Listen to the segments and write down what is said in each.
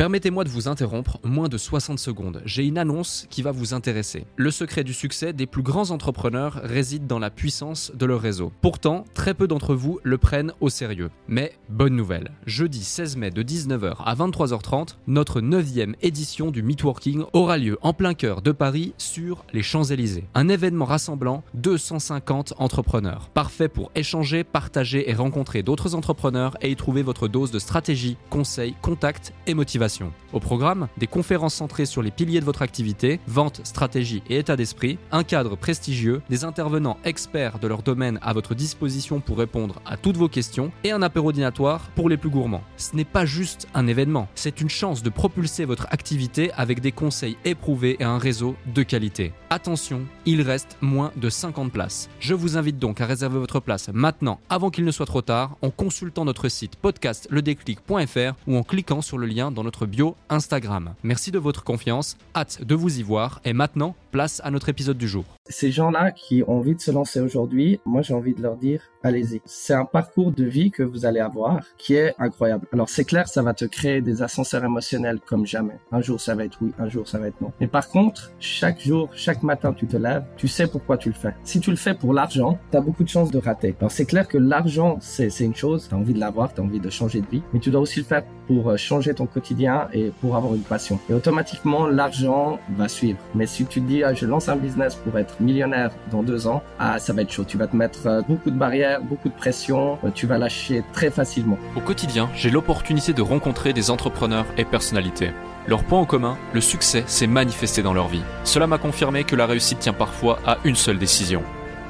Permettez-moi de vous interrompre moins de 60 secondes. J'ai une annonce qui va vous intéresser. Le secret du succès des plus grands entrepreneurs réside dans la puissance de leur réseau. Pourtant, très peu d'entre vous le prennent au sérieux. Mais bonne nouvelle, jeudi 16 mai de 19h à 23h30, notre 9e édition du Meetworking aura lieu en plein cœur de Paris sur les Champs-Élysées. Un événement rassemblant 250 entrepreneurs. Parfait pour échanger, partager et rencontrer d'autres entrepreneurs et y trouver votre dose de stratégie, conseils, contacts et motivation. Au programme, des conférences centrées sur les piliers de votre activité, vente, stratégie et état d'esprit, un cadre prestigieux, des intervenants experts de leur domaine à votre disposition pour répondre à toutes vos questions et un apéro dînatoire pour les plus gourmands. Ce n'est pas juste un événement, c'est une chance de propulser votre activité avec des conseils éprouvés et un réseau de qualité. Attention, il reste moins de 50 places. Je vous invite donc à réserver votre place maintenant avant qu'il ne soit trop tard en consultant notre site podcastledéclic.fr ou en cliquant sur le lien dans notre bio Instagram. Merci de votre confiance, hâte de vous y voir et maintenant, place à notre épisode du jour. Ces gens-là qui ont envie de se lancer aujourd'hui, moi j'ai envie de leur dire, allez-y. C'est un parcours de vie que vous allez avoir qui est incroyable. Alors c'est clair, ça va te créer des ascenseurs émotionnels comme jamais. Un jour ça va être oui, un jour ça va être non. Mais par contre, chaque jour, chaque matin tu te lèves, tu sais pourquoi tu le fais. Si tu le fais pour l'argent, tu as beaucoup de chances de rater. Alors c'est clair que l'argent, c'est une chose, tu as envie de l'avoir, tu as envie de changer de vie, mais tu dois aussi le faire pour euh, changer ton quotidien et pour avoir une passion. Et automatiquement, l'argent va suivre. Mais si tu te dis, ah, je lance un business pour être millionnaire dans deux ans, ah, ça va être chaud. Tu vas te mettre euh, beaucoup de barrières, beaucoup de pression, euh, tu vas lâcher très facilement. Au quotidien, j'ai l'opportunité de rencontrer des entrepreneurs et personnalités. Leur point en commun, le succès s'est manifesté dans leur vie. Cela m'a confirmé que la réussite tient parfois à une seule décision.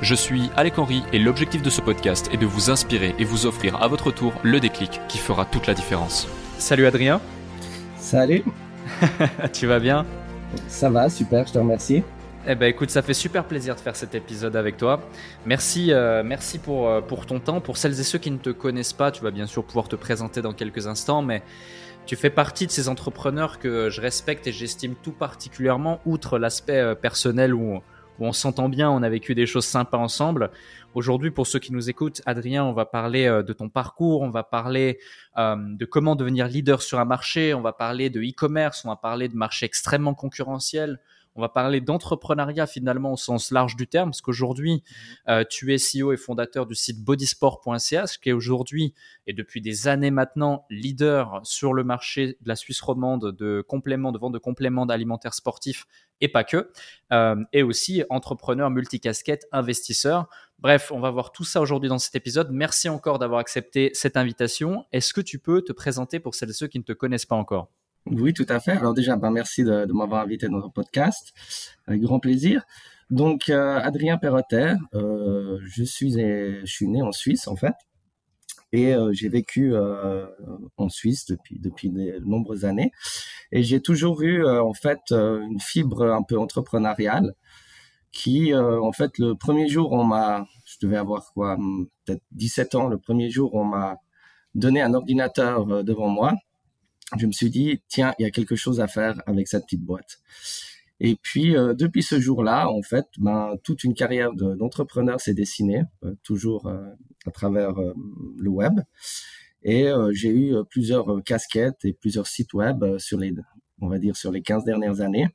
Je suis Alec Henry et l'objectif de ce podcast est de vous inspirer et vous offrir à votre tour le déclic qui fera toute la différence. Salut Adrien. Salut. tu vas bien? Ça va, super, je te remercie. Eh ben écoute, ça fait super plaisir de faire cet épisode avec toi. Merci, euh, merci pour, euh, pour ton temps. Pour celles et ceux qui ne te connaissent pas, tu vas bien sûr pouvoir te présenter dans quelques instants, mais tu fais partie de ces entrepreneurs que je respecte et j'estime tout particulièrement, outre l'aspect euh, personnel où, où on s'entend bien, on a vécu des choses sympas ensemble. Aujourd'hui, pour ceux qui nous écoutent, Adrien, on va parler euh, de ton parcours, on va parler euh, de comment devenir leader sur un marché, on va parler de e-commerce, on va parler de marché extrêmement concurrentiel, on va parler d'entrepreneuriat finalement au sens large du terme, parce qu'aujourd'hui, mmh. euh, tu es CEO et fondateur du site bodysport.ch, qui est aujourd'hui et depuis des années maintenant leader sur le marché de la Suisse romande de compléments, de vente de compléments alimentaires sportifs et pas que, euh, et aussi entrepreneur multicasquette, investisseur. Bref, on va voir tout ça aujourd'hui dans cet épisode. Merci encore d'avoir accepté cette invitation. Est-ce que tu peux te présenter pour celles et ceux qui ne te connaissent pas encore? Oui, tout à fait. Alors déjà, ben, merci de, m'avoir invité dans notre podcast, avec grand plaisir. Donc, euh, Adrien Perrotter, euh, je suis je suis né en Suisse en fait, et euh, j'ai vécu en Suisse depuis depuis de nombreuses années, et j'ai toujours eu en fait une fibre un peu entrepreneuriale, qui en fait le premier jour on m'a, je devais avoir quoi, peut-être 17 ans, le premier jour on m'a donné un ordinateur devant moi je me suis dit, tiens, il y a quelque chose à faire avec cette petite boîte. Et puis, euh, depuis ce jour-là, en fait, ben, toute une carrière d'entrepreneur s'est dessinée, euh, toujours euh, à travers le web. Et j'ai eu plusieurs casquettes et plusieurs sites web sur les, on va dire, sur les 15 dernières années.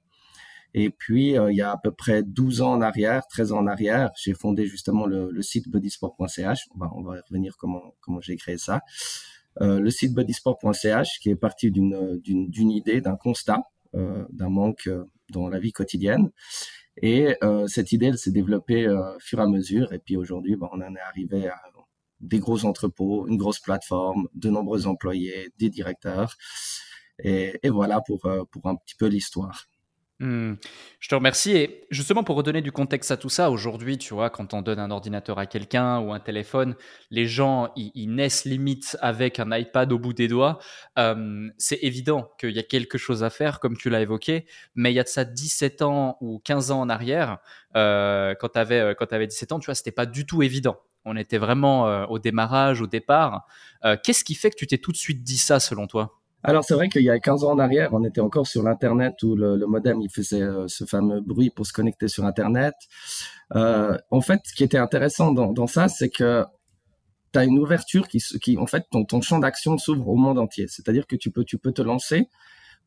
Et puis, il y a à peu près 12 ans en arrière, 13 ans en arrière, j'ai fondé justement le, le site bodysport.ch. On va, on va revenir comment, comment j'ai créé ça. Euh, le site bodysport.ch qui est parti d'une d'une idée, d'un constat, euh, d'un manque euh, dans la vie quotidienne. Et cette idée, elle s'est développée fur et à mesure. Et puis aujourd'hui, ben, on en est arrivé à des gros entrepôts, une grosse plateforme, de nombreux employés, des directeurs. Et, et voilà pour, pour un petit peu l'histoire. Mmh. Je te remercie. Et justement, pour redonner du contexte à tout ça, aujourd'hui, tu vois, quand on donne un ordinateur à quelqu'un ou un téléphone, les gens, ils, naissent limite avec un iPad au bout des doigts. c'est évident qu'il y a quelque chose à faire, comme tu l'as évoqué, mais il y a de ça 17 ans ou 15 ans en arrière, euh, quand tu avais, euh, avais 17 ans, tu vois, c'était pas du tout évident. On était vraiment euh, au démarrage, au départ. Qu'est-ce qui fait que tu t'es tout de suite dit ça, selon toi? Alors c'est vrai qu'il y a 15 ans en arrière, on était encore sur l'internet où le, modem il faisait euh, ce fameux bruit pour se connecter sur internet. Euh, en fait, ce qui était intéressant dans, ça, c'est que tu as une ouverture qui, qui en fait ton, ton champ d'action s'ouvre au monde entier. C'est-à-dire que tu peux tu peux te lancer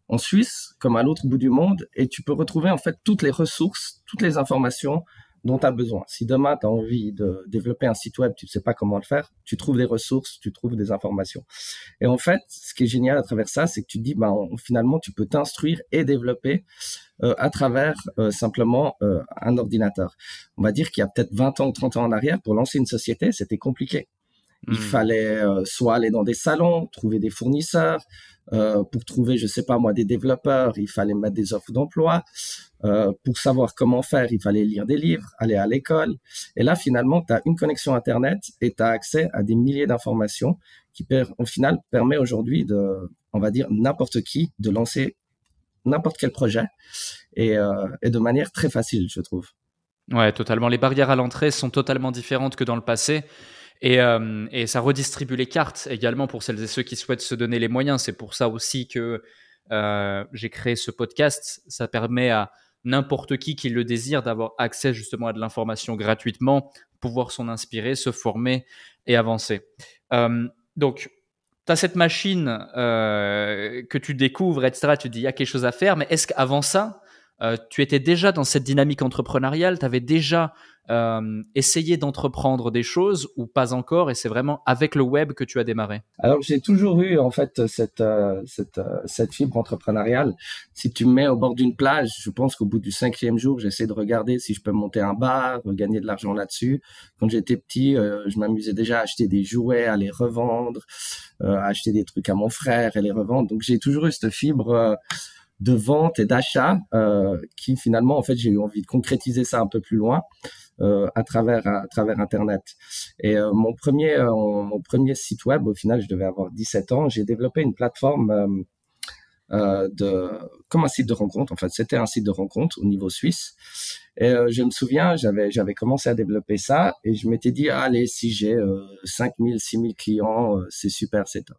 en Suisse comme à l'autre bout du monde et tu peux retrouver en fait toutes les ressources, toutes les informations dont tu as besoin. Si demain tu as envie de développer un site web, tu ne sais pas comment le faire, tu trouves des ressources, tu trouves des informations. Et en fait, ce qui est génial à travers ça, c'est que tu te dis, bah, finalement, tu peux t'instruire et développer euh, à travers euh, simplement euh, un ordinateur. On va dire qu'il y a peut-être 20 ans ou 30 ans en arrière, pour lancer une société, c'était compliqué. Il hmm. fallait soit aller dans des salons, trouver des fournisseurs, euh, pour trouver, je sais pas moi, des développeurs, il fallait mettre des offres d'emploi. Euh, pour savoir comment faire, il fallait lire des livres, aller à l'école. Et là, finalement, tu as une connexion Internet et tu as accès à des milliers d'informations qui, au final, permet aujourd'hui de, on va dire, n'importe qui de lancer n'importe quel projet et, euh, et de manière très facile, je trouve. Ouais, totalement. Les barrières à l'entrée sont totalement différentes que dans le passé. Et, euh, et, ça redistribue les cartes également pour celles et ceux qui souhaitent se donner les moyens. C'est pour ça aussi que euh, j'ai créé ce podcast. Ça permet à n'importe qui qui le désire d'avoir accès justement à de l'information gratuitement, pouvoir s'en inspirer, se former et avancer. Euh, donc, tu as cette machine euh, que tu découvres, etc. Tu dis, il y a quelque chose à faire, mais est-ce qu'avant ça, euh, tu étais déjà dans cette dynamique entrepreneuriale, tu déjà euh, essayé d'entreprendre des choses ou pas encore et c'est vraiment avec le web que tu as démarré Alors j'ai toujours eu en fait cette, euh, cette, cette fibre entrepreneuriale. Si tu me mets au bord d'une plage, je pense qu'au bout du cinquième jour, j'essaie de regarder si je peux monter un bar, gagner de l'argent là-dessus. Quand j'étais petit, je m'amusais déjà à acheter des jouets, à les revendre, à acheter des trucs à mon frère et les revendre. Donc j'ai toujours eu cette fibre de vente et d'achat euh, qui finalement en fait j'ai eu envie de concrétiser ça un peu plus loin euh, à travers à, travers internet. Et euh, mon premier euh, mon premier site web au final je devais avoir 17 ans j'ai développé une plateforme euh, de comme un site de rencontre en fait. C'était un site de rencontre au niveau suisse. Et je me souviens j'avais j'avais commencé à développer ça et je m'étais dit allez si j'ai 5000 6000 clients c'est super c'est top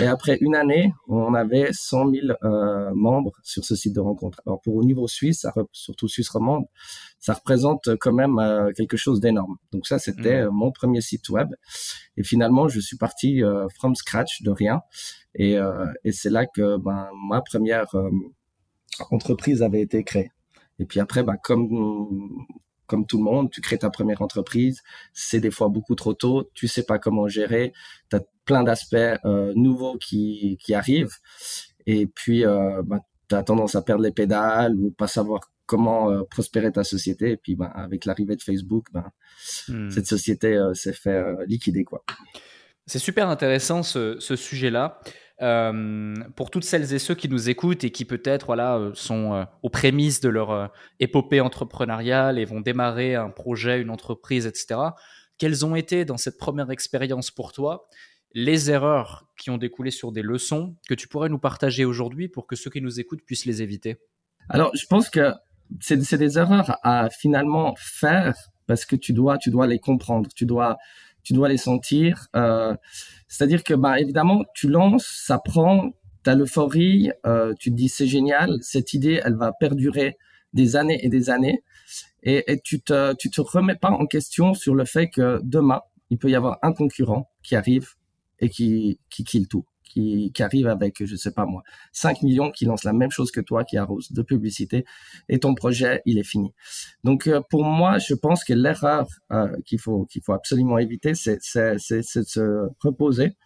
et après une année, on avait 100 000 euh, membres sur ce site de rencontre. Alors pour au niveau suisse, surtout suisse romande, ça représente quand même euh, quelque chose d'énorme. Donc ça, c'était mmh. euh, mon premier site web. Et finalement, je suis parti euh, from scratch, de rien. Et, et c'est là que ben, ma première entreprise avait été créée. Et puis après, ben, comme comme tout le monde, tu crées ta première entreprise, c'est des fois beaucoup trop tôt, tu sais pas comment gérer, tu as plein d'aspects euh, nouveaux qui, qui arrivent, et puis euh, bah, tu as tendance à perdre les pédales ou pas savoir comment euh, prospérer ta société, et puis bah, avec l'arrivée de Facebook, bah, hmm. cette société s'est fait liquider. quoi. C'est super intéressant ce, ce sujet-là. Euh, pour toutes celles et ceux qui nous écoutent et qui peut-être voilà, euh, sont euh, aux prémices de leur épopée entrepreneuriale et vont démarrer un projet, une entreprise, etc., quelles ont été dans cette première expérience pour toi les erreurs qui ont découlé sur des leçons que tu pourrais nous partager aujourd'hui pour que ceux qui nous écoutent puissent les éviter? Alors, je pense que c'est des erreurs à finalement faire parce que tu dois, tu dois les comprendre, tu dois, tu dois les sentir. Euh, c'est-à-dire que, bah, évidemment, tu lances, ça prend, tu as l'euphorie, euh, tu te dis c'est génial, cette idée, elle va perdurer des années et des années, et, tu te, tu te remets pas en question sur le fait que demain, il peut y avoir un concurrent qui arrive et qui, qui kill tout qui, qui arrive avec, je sais pas moi, 5 millions qui lancent la même chose que toi, qui arrose de publicité, et ton projet, il est fini. Donc, euh, pour moi, je pense que l'erreur euh, qu'il faut qu'il faut absolument éviter, c'est c'est c'est de se reposer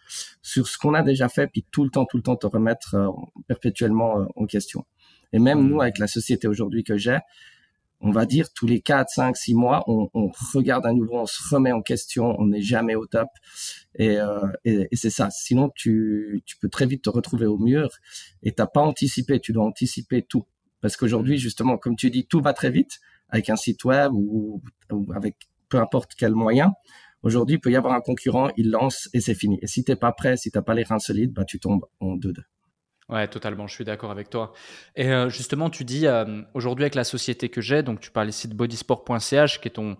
sur ce qu'on a déjà fait, puis tout le temps, tout le temps te remettre euh, perpétuellement en question. Et même mmh. nous, avec la société aujourd'hui que j'ai, on va dire tous les 4, 5, 6 mois, on, regarde à nouveau, on se remet en question, on n'est jamais au top. Et, euh, c'est ça. Sinon, tu, peux très vite te retrouver au mur et t'as pas anticipé. Tu dois anticiper tout. Parce qu'aujourd'hui, justement, comme tu dis, tout va très vite avec un site web ou, avec peu importe quel moyen. Aujourd'hui, il peut y avoir un concurrent, il lance et c'est fini. Et si t'es pas prêt, si t'as pas les reins solides, bah, tu tombes en deux-deux. Ouais, totalement, je suis d'accord avec toi. Et euh, justement, tu dis, euh, aujourd'hui avec la société que j'ai, donc tu parles ici de bodysport.ch, qui est ton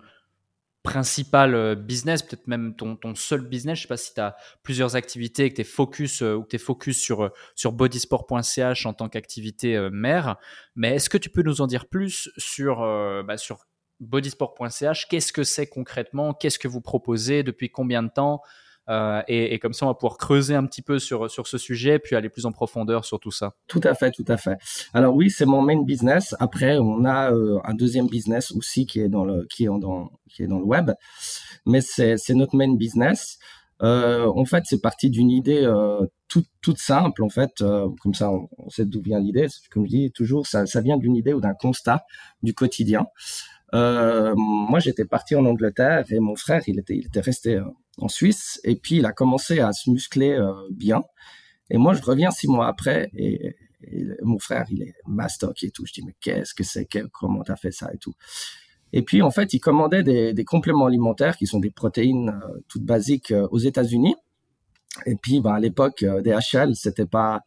principal euh, business, peut-être même ton, seul business. Je sais pas si tu as plusieurs activités, que tu es focus, ou que focus sur, sur bodysport.ch en tant qu'activité mère. Mais est-ce que tu peux nous en dire plus sur, bah, sur bodysport.ch Qu'est-ce que c'est concrètement? Qu'est-ce que vous proposez? Depuis combien de temps? Euh, et, comme ça, on va pouvoir creuser un petit peu sur, sur ce sujet, puis aller plus en profondeur sur tout ça. Tout à fait, tout à fait. Alors oui, c'est mon main business. Après, on a euh, un deuxième business aussi qui est dans le, qui est dans, qui est dans le web. Mais c'est, notre main business. Euh, en fait, c'est parti d'une idée toute, toute simple. En fait, comme ça, on, sait d'où vient l'idée. Comme je dis toujours, ça, ça vient d'une idée ou d'un constat du quotidien. Moi, j'étais parti en Angleterre et mon frère, il était, il était resté en Suisse. Et puis, il a commencé à se muscler bien. Et moi, je reviens six mois après et, mon frère, il est mastoc et tout. Je dis, mais qu'est-ce que c'est que, Comment t'as fait ça et tout et puis, en fait, il commandait des, compléments alimentaires qui sont des protéines euh, toutes basiques euh, aux États-Unis. Et puis, ben, à l'époque, euh, DHL, c'était pas,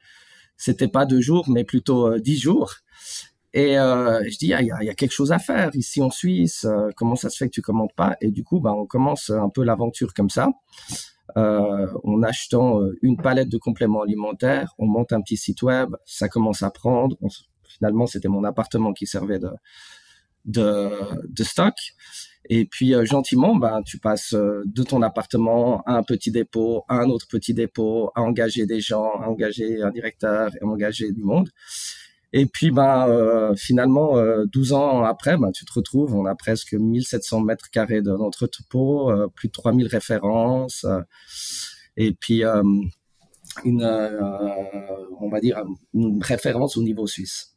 c'était pas deux jours, mais plutôt dix jours. Et je dis, il y, a, y, a, quelque chose à faire ici en Suisse. comment ça se fait que tu commandes pas? Et du coup, ben, on commence un peu l'aventure comme ça. Euh, en achetant une palette de compléments alimentaires, on monte un petit site web, ça commence à prendre. finalement, c'était mon appartement qui servait de, de, de stock. Et puis euh, gentiment, ben, tu passes euh, de ton appartement à un petit dépôt, à un autre petit dépôt, à engager des gens, à engager un directeur, à engager du monde. Et puis ben euh, finalement, 12 ans après, ben, tu te retrouves, on a presque 1700 mètres carrés de notre entrepôt, plus de 3000 références, et puis une, on va dire, une référence au niveau suisse.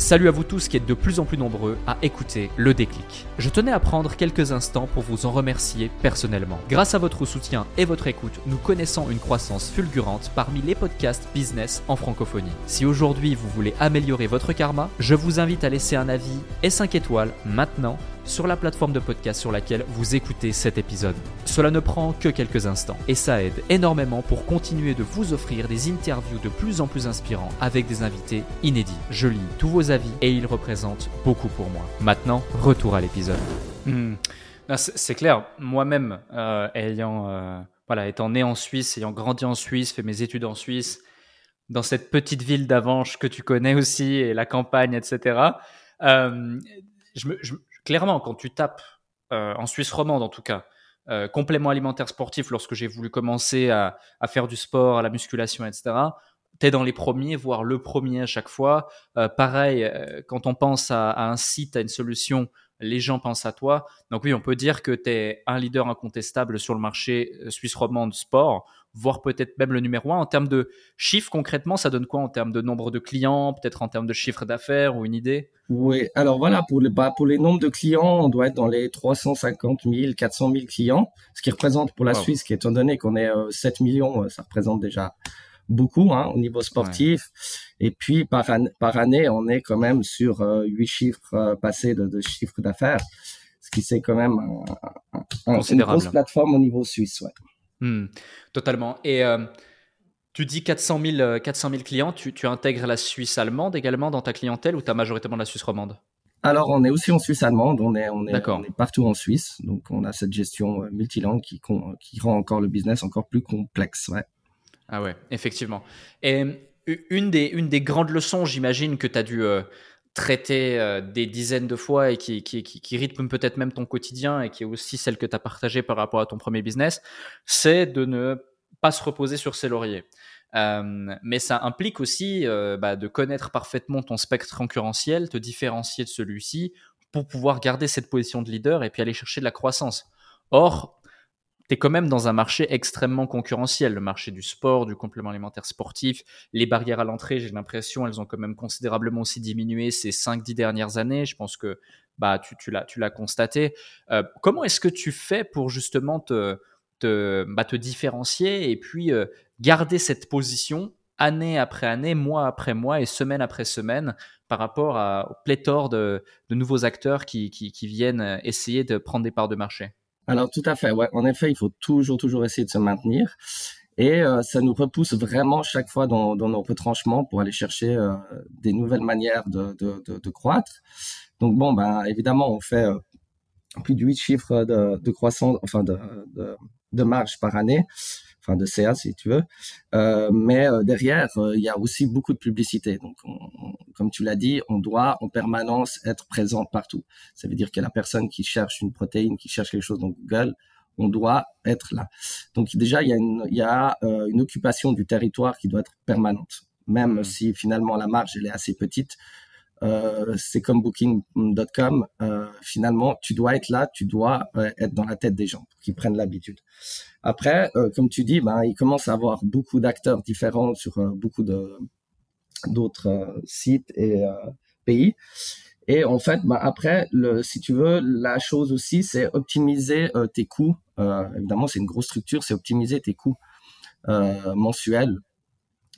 Salut à vous tous qui êtes de plus en plus nombreux à écouter le déclic. Je tenais à prendre quelques instants pour vous en remercier personnellement. Grâce à votre soutien et votre écoute, nous connaissons une croissance fulgurante parmi les podcasts business en francophonie. Si aujourd'hui vous voulez améliorer votre karma, je vous invite à laisser un avis et 5 étoiles maintenant sur la plateforme de podcast sur laquelle vous écoutez cet épisode. Cela ne prend que quelques instants et ça aide énormément pour continuer de vous offrir des interviews de plus en plus inspirants avec des invités inédits. Je lis tous vos avis et ils représentent beaucoup pour moi. Maintenant, retour à l'épisode. Hmm. C'est clair, moi-même, euh, ayant, euh, voilà, étant né en Suisse, ayant grandi en Suisse, fait mes études en Suisse, dans cette petite ville d'Avanches que tu connais aussi, et la campagne, etc., euh, je, me, clairement, quand tu tapes euh, en Suisse romande, en tout cas, euh, complément alimentaire sportif, lorsque j'ai voulu commencer à, faire du sport, à la musculation, etc., tu es dans les premiers, voire le premier à chaque fois. Euh, pareil, quand on pense à, un site, à une solution, les gens pensent à toi. Donc oui, on peut dire que tu es un leader incontestable sur le marché suisse romande sport voire peut-être même le numéro un. En termes de chiffres, concrètement, ça donne quoi en termes de nombre de clients, peut-être en termes de chiffre d'affaires ou une idée? Oui, alors voilà, pour, les, bah, pour les nombres de clients, on doit être dans les 350 000, 400 000 clients, ce qui représente pour la Suisse, qui étant donné qu'on est 7 euh, millions, euh, ça représente déjà beaucoup hein, au niveau sportif. Et puis par, par année, on est quand même sur euh, 8 chiffres passés de, de chiffre d'affaires, ce qui c'est quand même une grosse plateforme au niveau suisse. Ouais. Hmm, totalement. Et euh, tu dis 400 000, 400 000 clients, tu, intègres la Suisse allemande également dans ta clientèle ou tu as majoritairement la Suisse romande? Alors, on est aussi en Suisse allemande, on est, on est, partout en Suisse, donc on a cette gestion euh, multilangue qui, qui rend encore le business encore plus complexe. Ouais. Ah ouais, effectivement. Et une des, une des grandes leçons, j'imagine, que tu as dû euh, traité euh, des dizaines de fois et qui, qui, rythme peut-être même ton quotidien et qui est aussi celle que tu as partagée par rapport à ton premier business, c'est de ne pas se reposer sur ses lauriers. Euh, mais ça implique aussi euh, bah, de connaître parfaitement ton spectre concurrentiel, te différencier de celui-ci pour pouvoir garder cette position de leader et puis aller chercher de la croissance. Or, tu quand même dans un marché extrêmement concurrentiel, le marché du sport, du complément alimentaire sportif. Les barrières à l'entrée, j'ai l'impression, elles ont quand même considérablement aussi diminué ces 5-10 dernières années. Je pense que bah, tu, l'as constaté. Euh, comment est-ce que tu fais pour justement te, bah, différencier et puis euh, garder cette position année après année, mois après mois et semaine après semaine par rapport à, au pléthore de, nouveaux acteurs qui, qui, qui viennent essayer de prendre des parts de marché? Alors tout à fait, ouais. En effet, il faut toujours, toujours essayer de se maintenir. Et euh, ça nous repousse vraiment chaque fois dans, nos retranchements pour aller chercher euh, des nouvelles manières de, croître. Donc bon, ben évidemment, on fait euh, plus de 8 chiffres de, croissance, enfin de marge par année enfin de CA si tu veux. Euh, mais euh, derrière, euh, il y a aussi beaucoup de publicité. Donc, comme tu l'as dit, on doit en permanence être présent partout. Ça veut dire que la personne qui cherche une protéine, qui cherche quelque chose dans Google, on doit être là. Donc déjà, il y a une, il y a, euh, une occupation du territoire qui doit être permanente. Même mmh. si finalement la marge, elle est assez petite, euh, c'est comme Booking.com. Euh, finalement, tu dois être là, tu dois euh, être dans la tête des gens pour qu'ils prennent l'habitude. Après, comme tu dis, ben, il commence à avoir beaucoup d'acteurs différents sur beaucoup de d'autres sites et pays. Et en fait, ben, après, si tu veux, la chose aussi, c'est optimiser tes coûts. évidemment, c'est une grosse structure, c'est optimiser tes coûts mensuels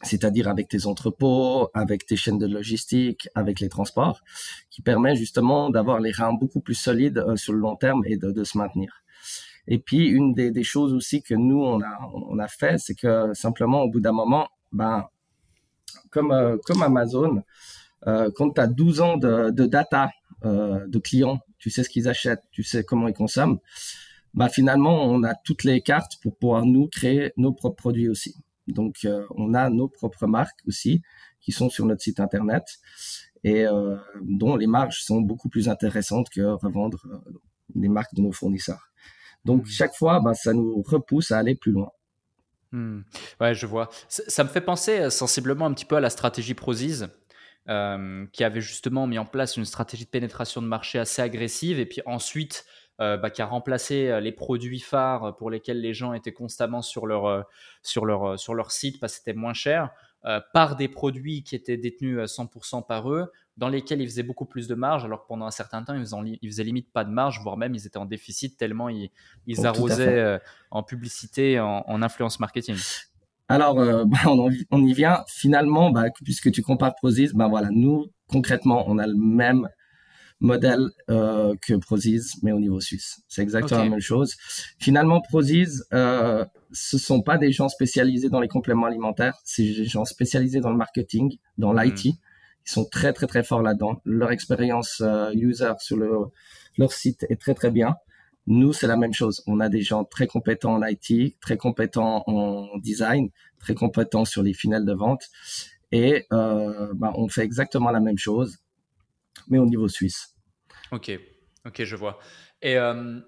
c'est-à-dire avec tes entrepôts, avec tes chaînes de logistique, avec les transports, qui permet justement d'avoir les reins beaucoup plus solides euh, sur le long terme et de, se maintenir. Et puis une des, choses aussi que nous on a fait, c'est que simplement au bout d'un moment, ben comme euh, Amazon, euh, quand tu as 12 ans de, data de clients, tu sais ce qu'ils achètent, tu sais comment ils consomment, ben finalement on a toutes les cartes pour pouvoir nous créer nos propres produits aussi. Donc, euh, on a nos propres marques aussi qui sont sur notre site internet et euh, dont les marges sont beaucoup plus intéressantes que revendre euh, les marques de nos fournisseurs. Donc, mmh. chaque fois, bah, ça nous repousse à aller plus loin. Mmh. Ouais, je vois. Ça, me fait penser sensiblement un petit peu à la stratégie Prozis, qui avait justement mis en place une stratégie de pénétration de marché assez agressive, et puis ensuite euh, bah, qui a remplacé euh, les produits phares pour lesquels les gens étaient constamment sur leur, euh, sur leur, sur leur site parce que c'était moins cher, par des produits qui étaient détenus 100% par eux, dans lesquels ils faisaient beaucoup plus de marge, alors que pendant un certain temps, ils faisaient, ils faisaient limite pas de marge, voire même ils étaient en déficit tellement ils, ils oh, arrosaient en publicité, en, influence marketing. Alors, bah, on, y vient. Finalement, bah, puisque tu compares Prozis, bah, voilà, nous, concrètement, on a le même modèle euh, que Prozis, mais au niveau suisse. C'est exactement la même chose. Finalement, Prozis, euh, ce sont pas des gens spécialisés dans les compléments alimentaires, c'est des gens spécialisés dans le marketing, dans l'IT. Hmm. Ils sont très très très forts là-dedans. Leur expérience euh, user sur le, leur site est très très bien. Nous, c'est la même chose. On a des gens très compétents en IT, très compétents en design, très compétents sur les finales de vente. Et euh, bah, on fait exactement la même chose, mais au niveau suisse. Ok, ok, je vois. Et euh,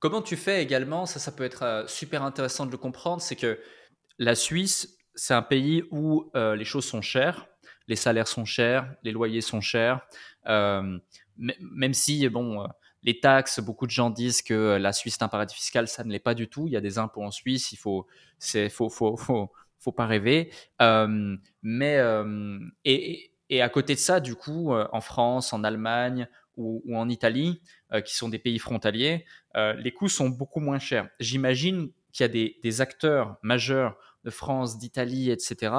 comment tu fais également, ça, ça peut être euh, super intéressant de le comprendre, c'est que la Suisse, c'est un pays où euh, les choses sont chères, les salaires sont chers, les loyers sont chers, même si, bon, les taxes, beaucoup de gens disent que la Suisse est un paradis fiscal, ça ne l'est pas du tout. Il y a des impôts en Suisse, il faut, c'est, faut, faut, faut, faut pas rêver. mais et, et, à côté de ça, du coup, en France, en Allemagne ou, en Italie, euh, qui sont des pays frontaliers, euh, les coûts sont beaucoup moins chers. J'imagine qu'il y a des, acteurs majeurs de France, d'Italie, etc.,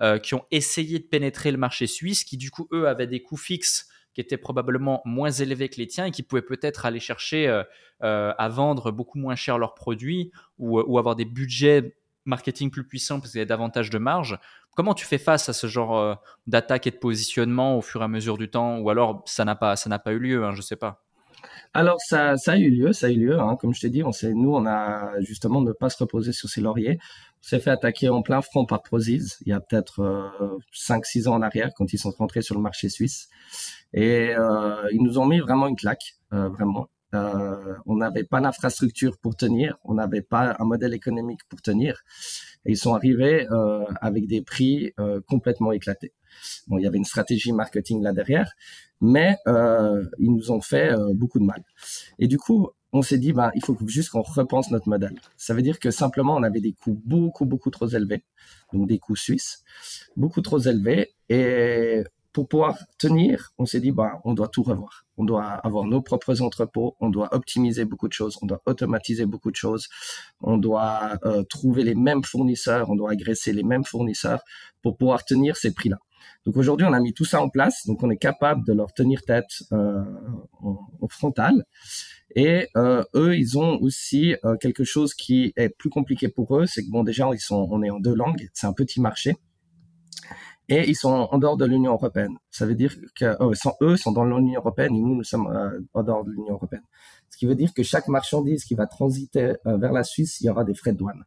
euh, qui ont essayé de pénétrer le marché suisse, qui du coup, eux, avaient des coûts fixes qui étaient probablement moins élevés que les tiens et qui pouvaient peut-être aller chercher à vendre beaucoup moins cher leurs produits ou, ou avoir des budgets marketing plus puissants parce qu'il y a davantage de marge Comment tu fais face à ce genre euh, d'attaque et de positionnement au fur et à mesure du temps? Ou alors ça n'a pas, pas eu lieu, hein, je ne sais pas. Alors ça, ça a eu lieu, ça a eu lieu. Hein. Comme je t'ai dit, on sait, nous, on a justement ne pas se reposer sur ses lauriers. On s'est fait attaquer en plein front par Prozis il y a peut-être euh, 5-6 ans en arrière quand ils sont rentrés sur le marché suisse. Et euh, ils nous ont mis vraiment une claque, euh, vraiment. Euh, on n'avait pas l'infrastructure pour tenir, on n'avait pas un modèle économique pour tenir. Et ils sont arrivés euh, avec des prix euh, complètement éclatés. Bon, il y avait une stratégie marketing là derrière, mais euh, ils nous ont fait euh, beaucoup de mal. Et du coup, on s'est dit, ben, il faut juste qu'on repense notre modèle. Ça veut dire que simplement, on avait des coûts beaucoup, beaucoup trop élevés, donc des coûts suisses, beaucoup trop élevés, et pour pouvoir tenir, on s'est dit, bah, on doit tout revoir. On doit avoir nos propres entrepôts, on doit optimiser beaucoup de choses, on doit automatiser beaucoup de choses, on doit euh, trouver les mêmes fournisseurs, on doit agresser les mêmes fournisseurs pour pouvoir tenir ces prix-là. Donc aujourd'hui, on a mis tout ça en place, donc on est capable de leur tenir tête euh, en, frontal. Et euh, eux, ils ont aussi euh, quelque chose qui est plus compliqué pour eux, c'est que bon, déjà, ils sont, on est en deux langues, c'est un petit marché et ils sont en dehors de l'Union européenne. Ça veut dire que oh, eux sont dans l'Union européenne et nous, nous sommes euh, en dehors de l'Union européenne. Ce qui veut dire que chaque marchandise qui va transiter euh, vers la Suisse, il y aura des frais de douane.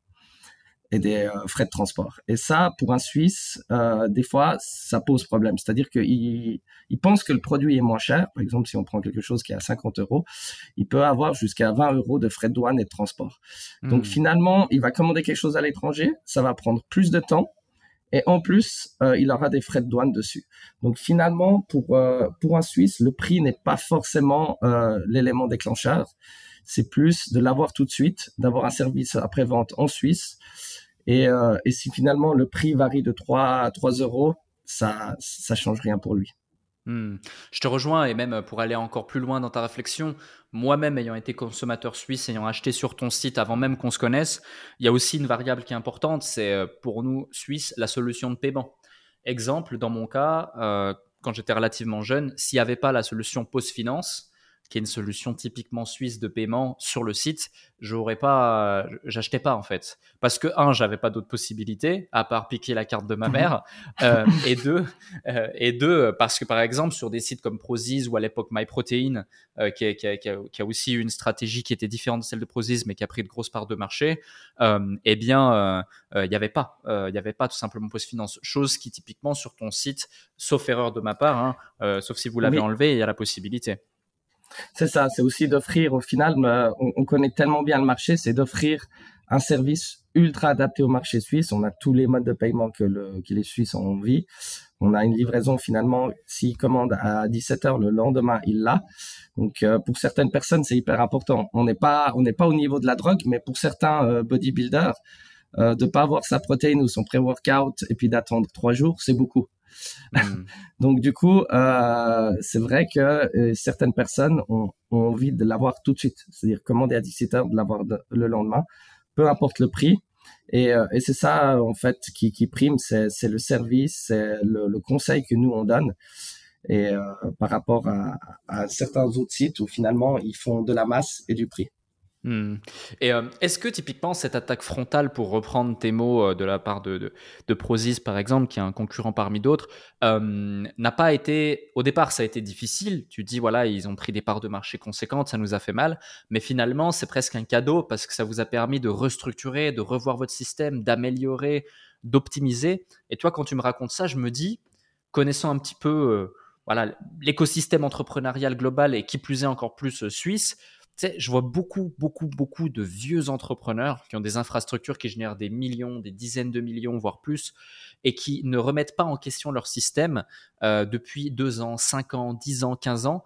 et des frais de transport. Et ça, pour un Suisse, des fois, ça pose problème. C'est-à-dire qu'il il pense que le produit est moins cher. Par exemple, si on prend quelque chose qui est à 50 euros, il peut avoir jusqu'à 20 euros de frais de douane et de transport. Donc hmm. finalement, il va commander quelque chose à l'étranger, ça va prendre plus de temps et en plus, euh, il aura des frais de douane dessus. Donc finalement, pour, euh, pour un Suisse, le prix n'est pas forcément euh, l'élément déclencheur. C'est plus de l'avoir tout de suite, d'avoir un service après-vente en Suisse. Et, et si finalement le prix varie de 3 à 3 euros, ça ça change rien pour lui. Hmm. Je te rejoins et même pour aller encore plus loin dans ta réflexion, moi-même ayant été consommateur suisse, ayant acheté sur ton site avant même qu'on se connaisse, il y a aussi une variable qui est importante, c'est euh, pour nous Suisses la solution de paiement. Exemple, dans mon cas, euh, quand j'étais relativement jeune, s'il n'y avait pas la solution post-finance, qui est une solution typiquement suisse de paiement sur le site, j'aurais pas, j'achetais pas en fait, parce que un, j'avais pas d'autres possibilités à part piquer la carte de ma mère, euh, et deux, euh, et deux, parce que par exemple sur des sites comme Prozis ou à l'époque MyProtein, euh, qui, qui, qui, a, qui, a, aussi eu une stratégie qui était différente de celle de Prozis, mais qui a pris de grosses parts de marché, euh, eh bien, il n'y avait pas, il y avait pas tout simplement post finance, chose qui typiquement sur ton site, sauf erreur de ma part, hein, sauf si vous l'avez enlevé, il y a la possibilité. C'est ça, c'est aussi d'offrir, au final, on, connaît tellement bien le marché, c'est d'offrir un service ultra adapté au marché suisse. On a tous les modes de paiement que, le, que les Suisses ont envie. On a une livraison finalement, s'il commande à 17 heures le lendemain, il l'a. Donc euh, pour certaines personnes, c'est hyper important. On n'est pas pas au niveau de la drogue, mais pour certains euh, bodybuilders, euh, de pas avoir sa protéine ou son pré-workout et puis d'attendre trois jours, c'est beaucoup. Hmm. Donc du coup, euh, c'est vrai que euh, certaines personnes ont, envie de l'avoir tout de suite, c'est-à-dire commander à 17 heures, de l'avoir le lendemain, peu importe le prix. Et, euh, c'est ça en fait qui, prime, c'est le service, c'est le, conseil que nous on donne. Et par rapport à certains autres sites où finalement ils font de la masse et du prix. Hmm. Et euh, est-ce que typiquement cette attaque frontale, pour reprendre tes mots euh, de la part de, de, Prozis par exemple, qui est un concurrent parmi d'autres, euh, n'a pas été, au départ ça a été difficile, tu dis voilà ils ont pris des parts de marché conséquentes, ça nous a fait mal, mais finalement c'est presque un cadeau parce que ça vous a permis de restructurer, de revoir votre système, d'améliorer, d'optimiser. Et toi quand tu me racontes ça, je me dis, connaissant un petit peu voilà l'écosystème entrepreneurial global et qui plus est encore plus suisse, tu sais, je vois beaucoup, beaucoup, beaucoup de vieux entrepreneurs qui ont des infrastructures qui génèrent des millions, des dizaines de millions, voire plus, et qui ne remettent pas en question leur système euh, depuis deux ans, cinq ans, dix ans, quinze ans,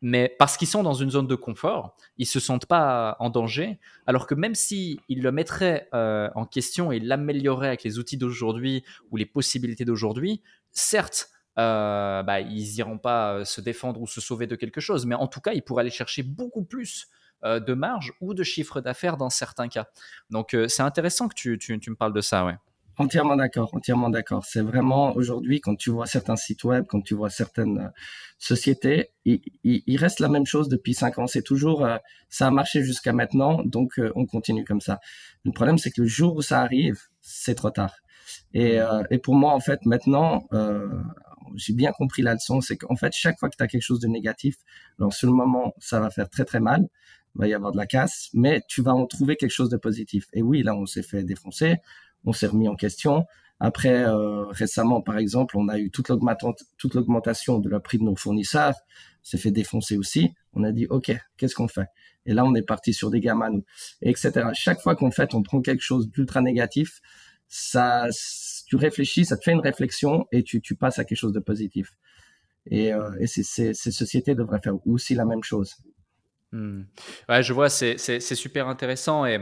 mais parce qu'ils sont dans une zone de confort, ils se sentent pas en danger, alors que même si ils le mettraient euh, en question et l'amélioraient avec les outils d'aujourd'hui ou les possibilités d'aujourd'hui, certes, euh, bah, ils n'iront pas euh, se défendre ou se sauver de quelque chose, mais en tout cas, ils pourraient aller chercher beaucoup plus euh, de marge ou de chiffre d'affaires dans certains cas. Donc, c'est intéressant que tu, tu, me parles de ça, ouais. Entièrement d'accord, entièrement d'accord. C'est vraiment aujourd'hui, quand tu vois certains sites web, quand tu vois certaines sociétés, il, il, reste la même chose depuis cinq ans. C'est toujours, ça a marché jusqu'à maintenant, donc on continue comme ça. Le problème, c'est que le jour où ça arrive, c'est trop tard. Et, et, pour moi, en fait, maintenant, j'ai bien compris la leçon, c'est qu'en fait, chaque fois que tu as quelque chose de négatif, alors sur le moment, ça va faire très très mal, il va y avoir de la casse, mais tu vas en trouver quelque chose de positif. Et oui, là, on s'est fait défoncer, on s'est remis en question. Après, euh, récemment, par exemple, on a eu toute l'augmentation de la prix de nos fournisseurs, s'est fait défoncer aussi. On a dit, OK, qu'est-ce qu'on fait? Et là, on est parti sur des gamins, etc. Chaque fois qu'en fait, on prend quelque chose d'ultra négatif, ça, tu réfléchis, ça te fait une réflexion et tu, passes à quelque chose de positif. Et, euh, ces sociétés devraient faire aussi la même chose. Hmm. Ouais, je vois, c'est super intéressant. Et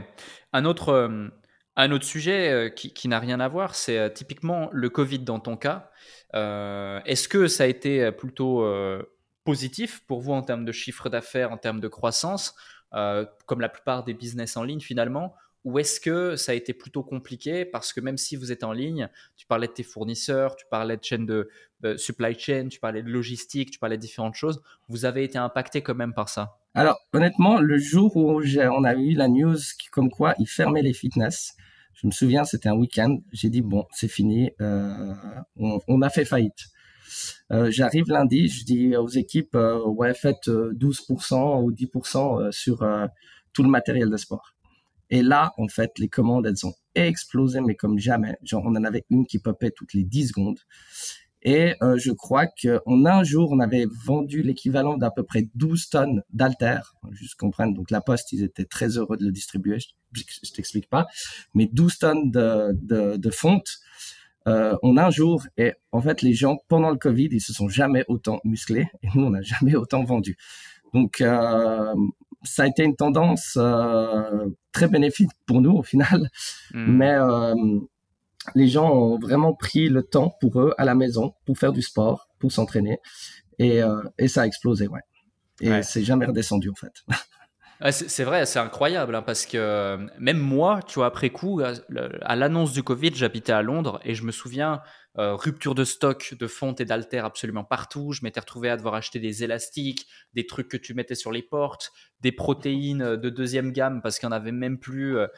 un autre, euh, sujet euh, qui, qui n'a rien à voir, c'est typiquement le Covid dans ton cas. Est-ce que ça a été plutôt positif pour vous en termes de chiffre d'affaires, en termes de croissance, comme la plupart des business en ligne finalement ou est-ce que ça a été plutôt compliqué parce que même si vous êtes en ligne, tu parlais de tes fournisseurs, tu parlais de chaîne de, supply chain, tu parlais de logistique, tu parlais de différentes choses, vous avez été impacté quand même par ça? Alors honnêtement, le jour où on a eu la news comme quoi ils fermaient les fitness, je me souviens, c'était un week-end, j'ai dit bon, c'est fini, euh, on, a fait faillite. Euh, j'arrive lundi, je dis aux équipes, euh, ouais, faites 12% ou 10% sur tout le matériel de sport. Et là, en fait, les commandes, elles ont explosé, mais comme jamais. Genre, on en avait une qui popait toutes les 10 secondes. Et euh, je crois qu'en un jour, on avait vendu l'équivalent d'à peu près 12 tonnes d'alter. Juste comprendre. Donc, la Poste, ils étaient très heureux de le distribuer. Je, je t'explique pas. Mais 12 tonnes de, de, de fonte euh, en un jour. Et en fait, les gens, pendant le Covid, ils se sont jamais autant musclés. Et nous, on n'a jamais autant vendu. Donc, euh, ça a été une tendance euh, très bénéfique pour nous au final. Hmm. Mais euh, les gens ont vraiment pris le temps pour eux à la maison pour faire du sport, pour s'entraîner. Et, euh, et ça a explosé, ouais. Et c'est jamais redescendu en fait. C'est vrai, c'est incroyable hein, parce que même moi, tu vois, après coup, à l'annonce du Covid, j'habitais à Londres et je me souviens, euh, rupture de stock de fonte et d'altères absolument partout. Je m'étais retrouvé à devoir acheter des élastiques, des trucs que tu mettais sur les portes, des protéines de deuxième gamme parce qu'il n'y en avait même plus. Euh, euh,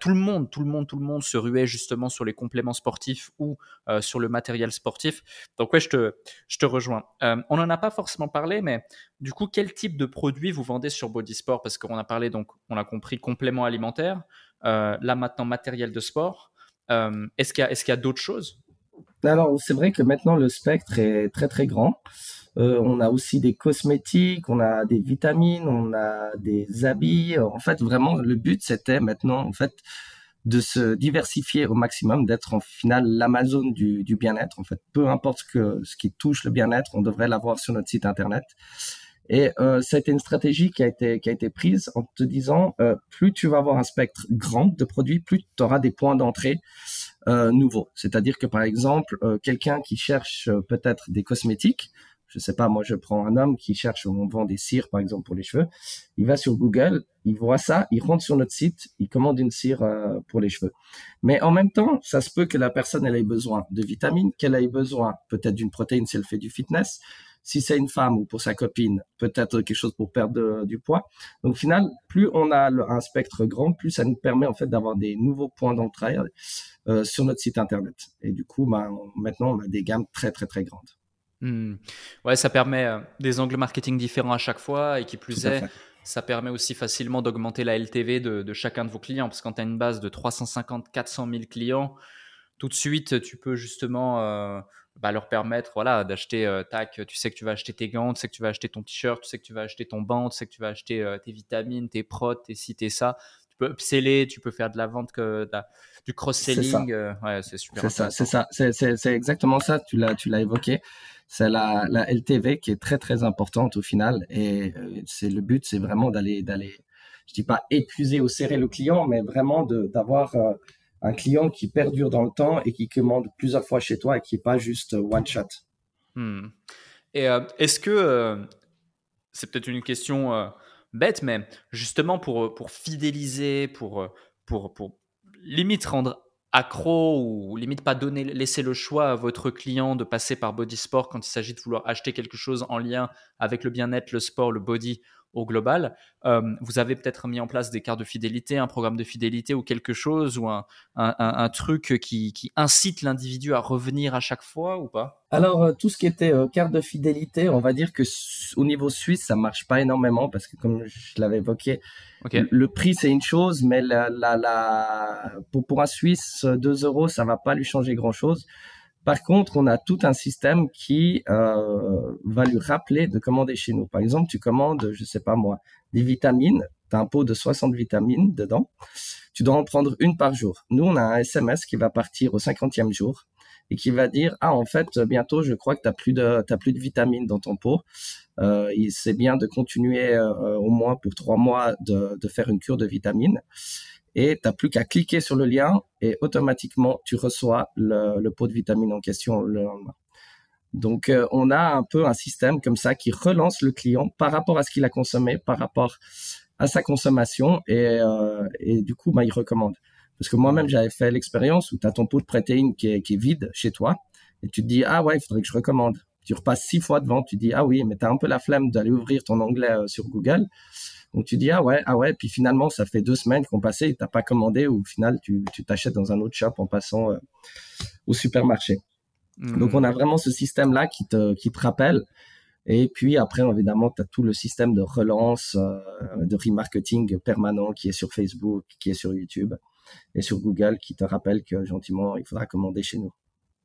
tout le monde, tout le monde, tout le monde se ruait justement sur les compléments sportifs ou sur le matériel sportif. Donc ouais, je te, rejoins. on n'en a pas forcément parlé, mais du coup, quel type de produits vous vendez sur Bodysport Parce qu'on a parlé, donc, on a compris compléments alimentaires. là maintenant, matériel de sport. est-ce qu'il y a d'autres choses? Alors, c'est vrai que maintenant, le spectre est très, très grand. Euh, on a aussi des cosmétiques, on a des vitamines, on a des habits. En fait, vraiment, le but, c'était maintenant, en fait, de se diversifier au maximum, d'être en final l'Amazon du, du bien-être. En fait, peu importe ce, que, ce qui touche le bien-être, on devrait l'avoir sur notre site internet. Et euh, une stratégie qui a été qui a été prise en te disant euh, plus tu vas avoir un spectre grand de produits, plus tu auras des points d'entrée nouveaux. C'est-à-dire que par exemple, euh, quelqu'un qui cherche euh, peut-être des cosmétiques, je sais pas, moi je prends un homme qui cherche, on vend des cires par exemple pour les cheveux, il va sur Google, il voit ça, il rentre sur notre site, il commande une cire pour les cheveux. Mais en même temps, ça se peut que la personne elle ait besoin de vitamines, qu'elle ait besoin peut-être d'une protéine si elle fait du fitness, si c'est une femme ou pour sa copine, peut-être quelque chose pour perdre du poids. Donc au final, plus on a un spectre grand, plus ça nous permet en fait d'avoir des nouveaux points d'entrée euh, sur notre site internet. Et du coup, bah, maintenant, on a des gammes très, très, très grandes. Hmm. Ouais, ça permet euh, des angles marketing différents à chaque fois et qui plus est, ça permet aussi facilement d'augmenter la LTV de, chacun de vos clients. Parce que quand tu as une base de 350, 400 000 clients, tout de suite, tu peux justement euh, bah, leur permettre voilà, d'acheter, tac, tu sais que tu vas acheter tes gants, tu sais que tu vas acheter ton t-shirt, tu sais que tu vas acheter ton banc, tu sais que tu vas acheter tes vitamines, tes prods, tes ci, tes ça. Tu peux upseller, tu peux faire de la vente que du cross-selling. Euh, ouais, c'est super. C'est ça, c'est ça, c'est exactement ça. Tu l'as, tu l'as évoqué. C'est la, la LTV qui est très très importante au final. Et euh, c'est le but, c'est vraiment d'aller d'aller, je dis pas épuiser ou serrer le client, mais vraiment de d'avoir euh, un client qui perdure dans le temps et qui commande plusieurs fois chez toi et qui est pas juste one shot. Hmm. Et est-ce que c'est peut-être une question bête, mais justement pour, fidéliser, pour, pour, pour limite rendre accro ou limite pas donner, laisser le choix à votre client de passer par Body Sport quand il s'agit de vouloir acheter quelque chose en lien avec le bien-être, le sport, le body au global. Euh, vous avez peut-être mis en place des cartes de fidélité, un programme de fidélité ou quelque chose, ou un, un, un, truc qui, qui incite l'individu à revenir à chaque fois ou pas? Alors, euh, tout ce qui était euh, carte de fidélité, on va dire que au niveau suisse, ça marche pas énormément parce que comme je l'avais évoqué, le prix c'est une chose, mais la, la, la, pour, pour un Suisse, 2 euros, ça va pas lui changer grand-chose. Par contre, on a tout un système qui euh, va lui rappeler de commander chez nous. Par exemple, tu commandes, je sais pas moi, des vitamines, tu as un pot de 60 vitamines dedans, tu dois en prendre une par jour. Nous, on a un SMS qui va partir au 50e jour et qui va dire ah en fait bientôt je crois que tu n'as plus de t'as plus de vitamines dans ton pot. Euh, c'est bien de continuer euh, au moins pour trois mois de, de faire une cure de vitamines et tu n'as plus qu'à cliquer sur le lien et automatiquement tu reçois le, le, pot de vitamine en question le lendemain. Donc euh, on a un peu un système comme ça qui relance le client par rapport à ce qu'il a consommé, par rapport à sa consommation et, euh, et du coup bah, il recommande. Parce que moi-même j'avais fait l'expérience où tu as ton pot de protéines qui est, qui est vide chez toi et tu te dis ah ouais il faudrait que je recommande. Tu repasses six fois devant, tu dis ah oui mais tu as un peu la flemme d'aller ouvrir ton onglet euh, sur Google donc tu dis ah ouais ah ouais puis finalement ça fait deux semaines qu'on passait et t'as pas commandé ou au final tu tu t'achètes dans un autre shop en passant euh, au supermarché. Mmh. Donc on a vraiment ce système là qui te qui te rappelle. Et puis après, évidemment, tu as tout le système de relance, euh, de remarketing permanent qui est sur Facebook, qui est sur YouTube. et sur Google qui te rappelle que gentiment, il faudra commander chez nous.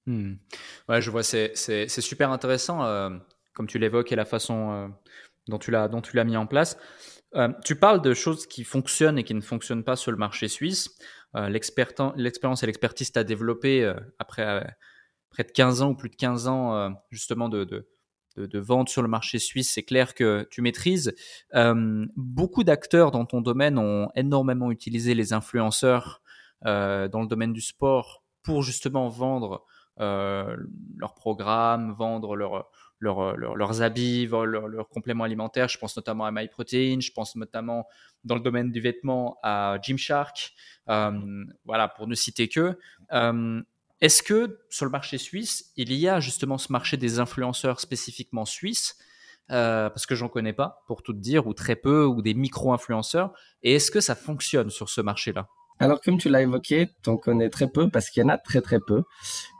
Hmm. Ouais, je vois, c'est super intéressant, euh, comme tu l'évoques et la façon euh, dont tu l'as mis en place. Euh, tu parles de choses qui fonctionnent et qui ne fonctionnent pas sur le marché suisse. L'expérience et l'expertise que tu as développée après près de 15 ans ou plus de 15 ans justement de, de, de, vente sur le marché suisse, c'est clair que tu maîtrises. beaucoup d'acteurs dans ton domaine ont énormément utilisé les influenceurs dans le domaine du sport pour justement vendre euh, leurs programmes, vendre leur, leurs habits, leurs compléments alimentaires. Je pense notamment à MyProtein, je pense notamment dans le domaine du vêtement à Gymshark, euh, voilà, pour ne citer que. Euh, est-ce que sur le marché suisse, il y a justement ce marché des influenceurs spécifiquement suisses? Parce que j'en connais pas, pour tout dire, ou très peu, ou des micro-influenceurs. Et est-ce que ça fonctionne sur ce marché-là? Alors, comme tu l'as évoqué, tu en connais très peu parce qu'il y en a très très peu.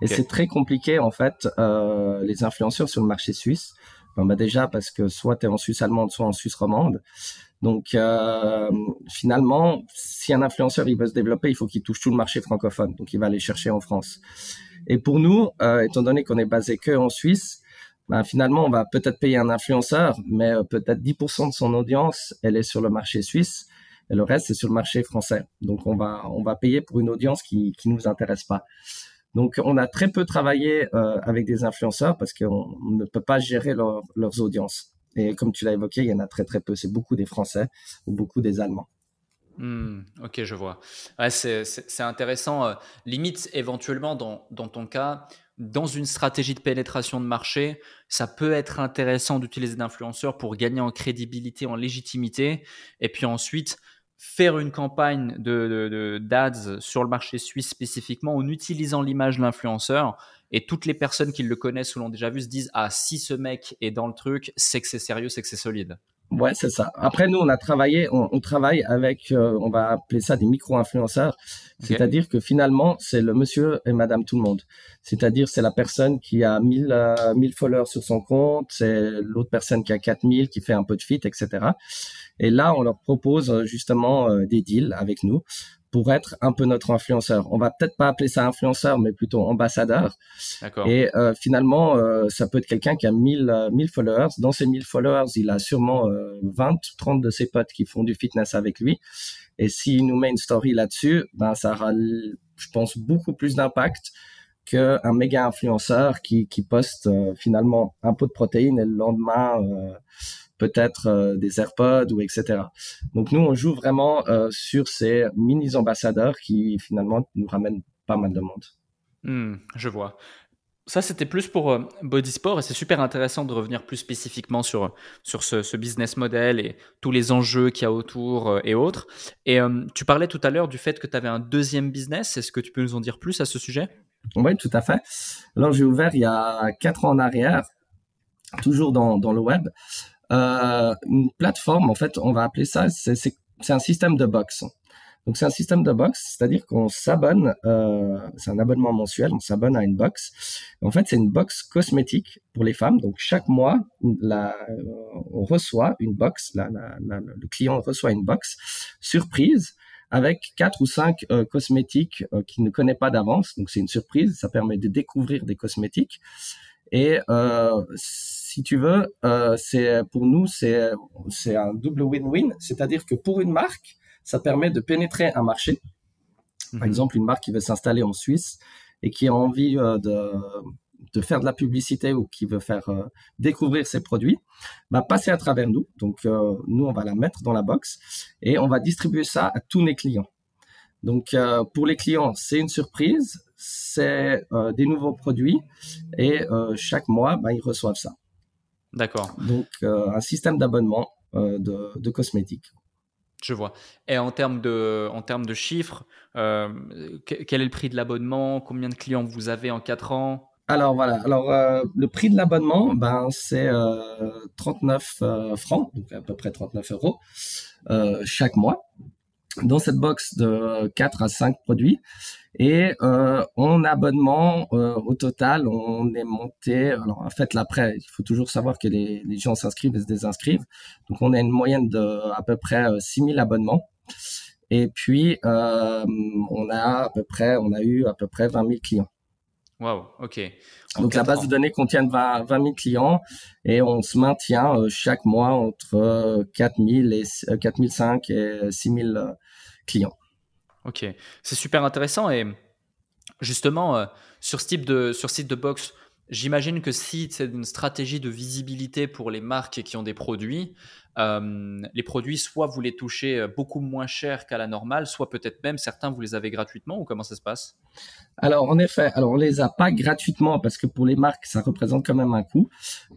Et c'est très compliqué, en fait, euh, les influenceurs sur le marché suisse. bah déjà parce que soit tu es en Suisse allemande, soit en Suisse romande. Donc, euh, finalement, si un influenceur il veut se développer, il faut qu'il touche tout le marché francophone. Donc, il va aller chercher en France. Et pour nous, euh, étant donné qu'on est basé que en Suisse, ben, finalement, on va peut-être payer un influenceur, mais euh, peut-être 10% de son audience, elle est sur le marché suisse le reste c'est sur le marché français. Donc on va payer pour une audience qui qui nous intéresse pas. Donc on a très peu travaillé euh, avec des influenceurs parce qu'on ne peut pas gérer leurs audiences. Et comme tu l'as évoqué, il y en a très très peu. C'est beaucoup des Français ou beaucoup des Allemands. Hmm, ok, je vois. C'est intéressant. Euh, limite, éventuellement, dans, dans ton cas, dans une stratégie de pénétration de marché, ça peut être intéressant d'utiliser d'influenceurs pour gagner en crédibilité, en légitimité, et puis ensuite faire une campagne de, d'ads sur le marché suisse spécifiquement en utilisant l'image de l'influenceur et toutes les personnes qui le connaissent ou l'ont déjà vu se disent ah si ce mec est dans le truc c'est que c'est sérieux c'est que c'est solide Ouais, c'est ça. Après, nous, on a travaillé, on, travaille avec, euh, on va appeler ça des micro-influenceurs. C'est-à-dire que finalement, c'est le monsieur et madame tout le monde. C'est-à-dire, c'est la personne qui a 1000, euh, 1000 followers sur son compte, c'est l'autre personne qui a 4000, qui fait un peu de fit, etc. Et là, on leur propose euh, justement euh, des deals avec nous pour être un peu notre influenceur. On va peut-être pas appeler ça influenceur, mais plutôt ambassadeur. Et euh, finalement, euh, ça peut être quelqu'un qui a 1000, 1000 followers. Dans ces 1000 followers, il a sûrement euh, 20, 30 de ses potes qui font du fitness avec lui. Et s'il nous met une story là-dessus, ben ça aura, je pense, beaucoup plus d'impact qu'un méga influenceur qui, qui poste finalement un pot de protéines et le lendemain peut-être euh, des AirPods ou etc. Donc nous, on joue vraiment euh, sur ces mini ambassadeurs qui finalement nous ramènent pas mal de monde. Hmm, je vois. Ça, c'était plus pour euh, Body Sport et c'est super intéressant de revenir plus spécifiquement sur, sur ce, business model et tous les enjeux qu'il y a autour et autres. Et tu parlais tout à l'heure du fait que tu avais un deuxième business. Est-ce que tu peux nous en dire plus à ce sujet? Oui, tout à fait. Alors, j'ai ouvert il y a quatre ans en arrière, toujours dans, dans le web, euh, une plateforme, en fait, on va appeler ça, c'est un système de box. Donc c'est un système de box, c'est-à-dire qu'on s'abonne, euh, c'est un abonnement mensuel, on s'abonne à une box. En fait, c'est une box cosmétique pour les femmes. Donc chaque mois, la, on reçoit une box, la, la, le client reçoit une box surprise avec quatre ou cinq euh, cosmétiques euh, qu'il ne connaît pas d'avance. Donc c'est une surprise, ça permet de découvrir des cosmétiques. Et euh, si tu veux, euh, c'est pour nous c'est c'est un double win-win, c'est-à-dire que pour une marque, ça permet de pénétrer un marché. Par mhm. exemple, une marque qui veut s'installer en Suisse et qui a envie euh, de de faire de la publicité ou qui veut faire euh, découvrir ses produits, va passer à travers nous. Donc euh, nous, on va la mettre dans la box et on va distribuer ça à tous les clients. Donc euh, pour les clients, c'est une surprise, c'est des nouveaux produits et chaque mois, ben, ils reçoivent ça. D'accord. Donc un système d'abonnement de, de, cosmétiques. Je vois. Et en termes de, en termes de chiffres, quel est le prix de l'abonnement? Combien de clients vous avez en 4 ans? Alors voilà, alors le prix de l'abonnement, ben c'est 39 francs, donc à peu près 39 euros chaque mois dans cette box de 4 à 5 produits. Et euh, en abonnement, euh, au total, on est monté. Alors en fait, l'après, il faut toujours savoir que les, les gens s'inscrivent et se désinscrivent. Donc on a une moyenne de à peu près 6000 euh, abonnements. Et puis, on a à peu près, on a eu à peu près 20 000 clients. Wow, ok. Donc la base de données contient 20, 20 000 clients et on se maintient chaque mois entre 4 000 et 4 500 et 6 000 clients. Ok, c'est super intéressant et justement sur ce type de sur site de box, J'imagine que si c'est une stratégie de visibilité pour les marques qui ont des produits, euh, les produits, soit vous les touchez euh, beaucoup moins cher qu'à la normale, soit peut-être même certains vous les avez gratuitement ou comment ça se passe? Alors en effet, alors on les a pas gratuitement parce que pour les marques ça représente quand même un coût.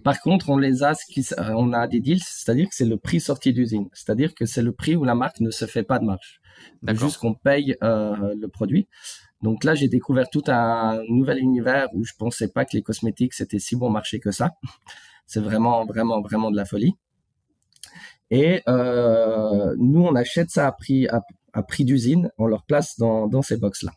Par contre, on les a, euh, on a des deals, c'est-à-dire que c'est le prix sorti d'usine, c'est-à-dire que c'est le prix où la marque ne se fait pas de marge, juste qu'on paye le produit. Donc là, j'ai découvert tout un nouvel univers où je pensais pas que les cosmétiques c'était si bon marché que ça. C'est vraiment, vraiment, vraiment de la folie. Et euh, nous, on achète ça à prix, à, prix d'usine, on leur place dans, dans ces box-là.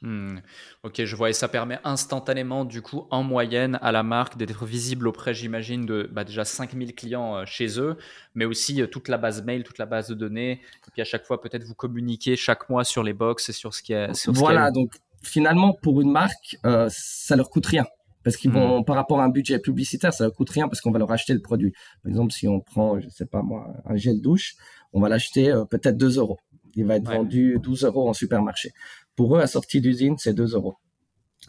Hmm. Ok, je vois. Et ça permet instantanément, du coup, en moyenne, à la marque d'être visible auprès, j'imagine, de bah, déjà 5000 clients euh, chez eux, mais aussi euh, toute la base mail, toute la base de données. Et puis à chaque fois, peut-être vous communiquer chaque mois sur les box et sur ce qui est. Sur voilà, donc finalement, pour une marque, euh, ça leur coûte rien. Parce qu'ils vont, hmm. par rapport à un budget publicitaire, ça leur coûte rien parce qu'on va leur acheter le produit. Par exemple, si on prend, je sais pas moi, un gel douche, on va l'acheter euh, peut-être 2 euros. Il va être vendu 12 euros en supermarché. Pour eux, à sortie d'usine, c'est 2 euros.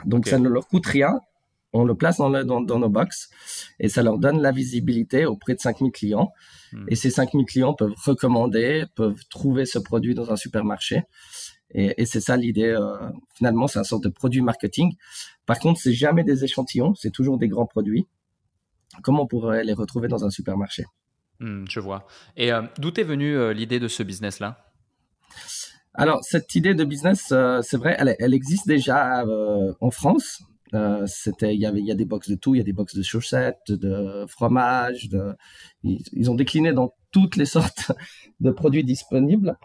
Donc, ça ne leur coûte rien. On le place dans, dans, nos box et ça leur donne la visibilité auprès de 5000 clients. Hmm. Et ces 5000 clients peuvent recommander, peuvent trouver ce produit dans un supermarché. Et, et c'est ça l'idée. Euh, finalement, c'est un sorte de produit marketing. Par contre, c'est jamais des échantillons, c'est toujours des grands produits. Comment on pourrait les retrouver dans un supermarché? Hmm, Je vois. Et euh, d'où est venue euh, l'idée de ce business-là? Alors, cette idée de business, c'est vrai, elle, elle, existe déjà en France. c'était, il y avait, il y a des box de tout, il y a des box de chaussettes, de fromage, de, ils, ils ont décliné dans toutes les sortes de produits disponibles.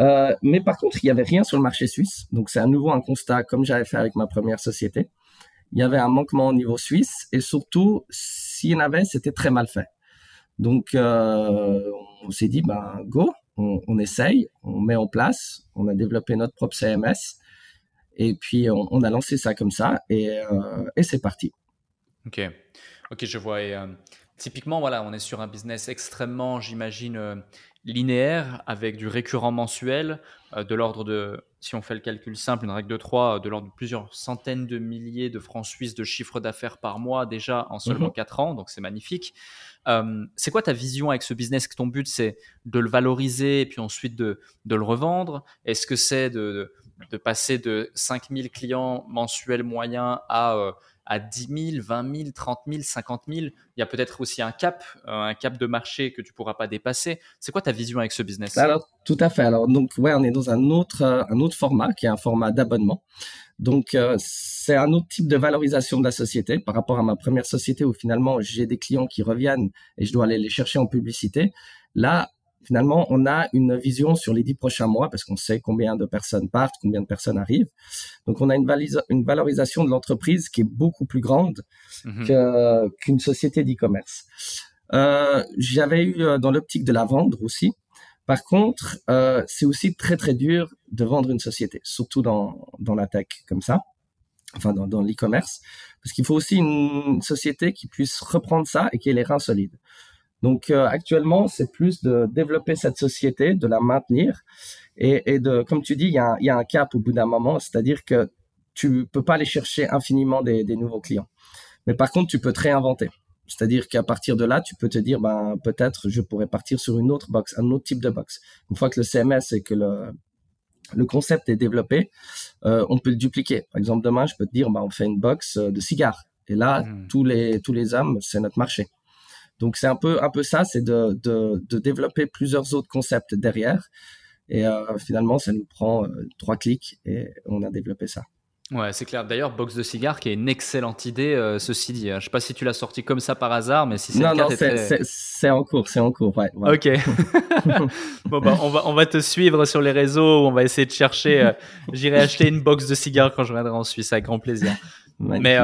Euh, mais par contre, il n'y avait rien sur le marché suisse. Donc, c'est à nouveau un constat, comme j'avais fait avec ma première société. Il y avait un manquement au niveau suisse et surtout, s'il y en avait, c'était très mal fait. Donc, euh, on s'est dit, ben, go, on, essaye, on met en place, on a développé notre propre CMS et puis on, a lancé ça comme ça et, euh, c'est parti. Ok, ok, je vois. Euh, typiquement, voilà, on est sur un business extrêmement, j'imagine, euh, linéaire avec du récurrent mensuel de l'ordre de, si on fait le calcul simple, une règle de 3, euh, de l'ordre de plusieurs centaines de milliers de francs suisses de chiffre d'affaires par mois déjà en seulement 4 mhm. ans, donc c'est magnifique. Euh, c'est quoi ta vision avec ce business? Que Ton but, c'est de le valoriser et puis ensuite de, de le revendre? Est-ce que c'est de, de, passer de 5000 clients mensuels moyens à à 10 000, 20 000, 30 000, 50 000. Il y a peut-être aussi un cap, euh, un cap de marché que tu pourras pas dépasser. C'est quoi ta vision avec ce business? Alors, tout à fait. Alors, donc, ouais, on est dans un autre, euh, un autre format qui est un format d'abonnement. Donc, euh, c'est un autre type de valorisation de la société par rapport à ma première société où finalement j'ai des clients qui reviennent et je dois aller les chercher en publicité. Là, finalement, on a une vision sur les dix prochains mois parce qu'on sait combien de personnes partent, combien de personnes arrivent. Donc, on a une, une valorisation de l'entreprise qui est beaucoup plus grande mhm. qu'une société d'e-commerce. Euh, J'avais eu euh, dans l'optique de la vendre aussi. Par contre, euh, c'est aussi très très dur de vendre une société, surtout dans, dans la tech comme ça, enfin dans, dans l'e-commerce, parce qu'il faut aussi une société qui puisse reprendre ça et qui ait les reins solides. Donc euh, actuellement, c'est plus de développer cette société, de la maintenir et, et de, comme tu dis, il y a, y a, un cap au bout d'un moment, c'est-à-dire que tu peux pas aller chercher infiniment des, des, nouveaux clients, mais par contre, tu peux te réinventer. C'est-à-dire qu'à partir de là, tu peux te dire, ben peut-être je pourrais partir sur une autre box, un autre type de box. Une fois que le CMS et que le le concept est développé, euh, on peut le dupliquer. Par exemple, demain, je peux te dire, ben, on fait une box euh, de cigares. Et là, mmh. tous les tous les hommes, c'est notre marché. Donc c'est un peu un peu ça, c'est de, de, de, développer plusieurs autres concepts derrière. Et euh, finalement, ça nous prend euh, trois clics et on a développé ça. Ouais, c'est clair. D'ailleurs, box de cigares, qui est une excellente idée, euh, ceci dit. Je sais pas si tu l'as sorti comme ça par hasard, mais si c'est le cas, non, c'est, c'est, en cours, c'est en cours. Ouais, Ok. bon bah, on va on va te suivre sur les réseaux. On va essayer de chercher. j'irai acheter une box de cigares quand je reviendrai en Suisse, avec grand plaisir. Mais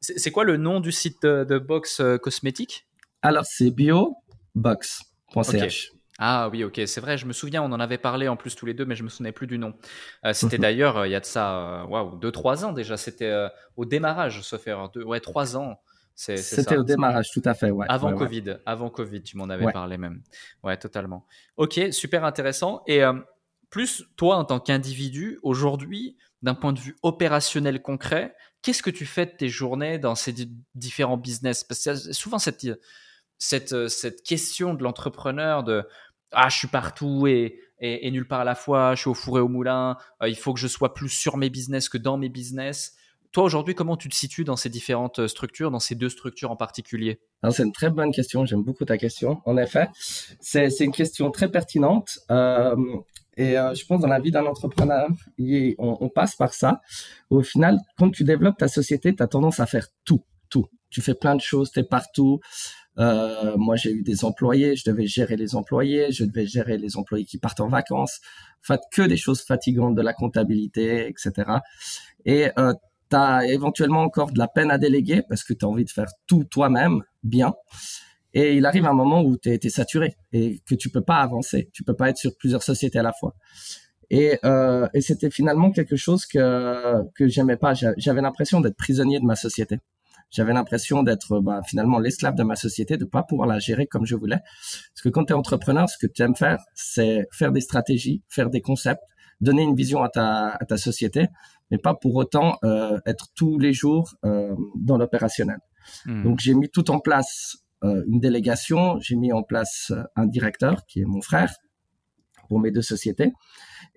c'est, quoi le nom du site de, de box cosmétique? Alors, c'est biobox.ch. Ah oui, ok, c'est vrai, je me souviens, on en avait parlé en plus tous les deux, mais je me souvenais plus du nom. Euh, c'était d'ailleurs, euh, il y a de ça, waouh, deux, trois ans déjà, c'était au démarrage, sauf erreur, deux, ouais, trois ans. C'était au démarrage, tout à fait, ouais. Avant Covid, avant Covid, tu m'en avais parlé même. Ouais, totalement. Ok, super intéressant. Et plus toi, en tant qu'individu, aujourd'hui, d'un point de vue opérationnel concret, qu'est-ce que tu fais de tes journées dans ces différents business? Parce qu'il y a souvent cette, cette, cette question de l'entrepreneur de ah, je suis partout et, et, nulle part à la fois, je suis au four et au moulin, euh, il faut que je sois plus sur mes business que dans mes business. Toi, aujourd'hui, comment tu te situes dans ces différentes structures, dans ces deux structures en particulier? C'est une très bonne question, j'aime beaucoup ta question. En effet, c'est une question très pertinente. Euh, et euh, je pense dans la vie d'un entrepreneur, on, on, passe par ça. Au final, quand tu développes ta société, tu as tendance à faire tout, tout. Tu fais plein de choses, tu es partout. Euh, moi, j'ai eu des employés, je devais gérer les employés, je devais gérer les employés qui partent en vacances. En fait, que des choses fatigantes de la comptabilité, etc. Et euh, tu as éventuellement encore de la peine à déléguer parce que tu as envie de faire tout toi-même bien. Et il arrive un moment où tu es, saturé et que tu peux pas avancer. Tu peux pas être sur plusieurs sociétés à la fois. Et, euh, et c'était finalement quelque chose que que j'aimais pas. J'avais l'impression d'être prisonnier de ma société. J'avais l'impression d'être bah, finalement l'esclave de ma société, de pas pouvoir la gérer comme je voulais. Parce que quand tu es entrepreneur, ce que tu aimes faire, c'est faire des stratégies, faire des concepts, donner une vision à ta, à ta société, mais pas pour autant euh, être tous les jours euh, dans l'opérationnel. Hmm. Donc j'ai mis tout en place euh, une délégation, j'ai mis en place euh, un directeur qui est mon frère pour mes deux sociétés.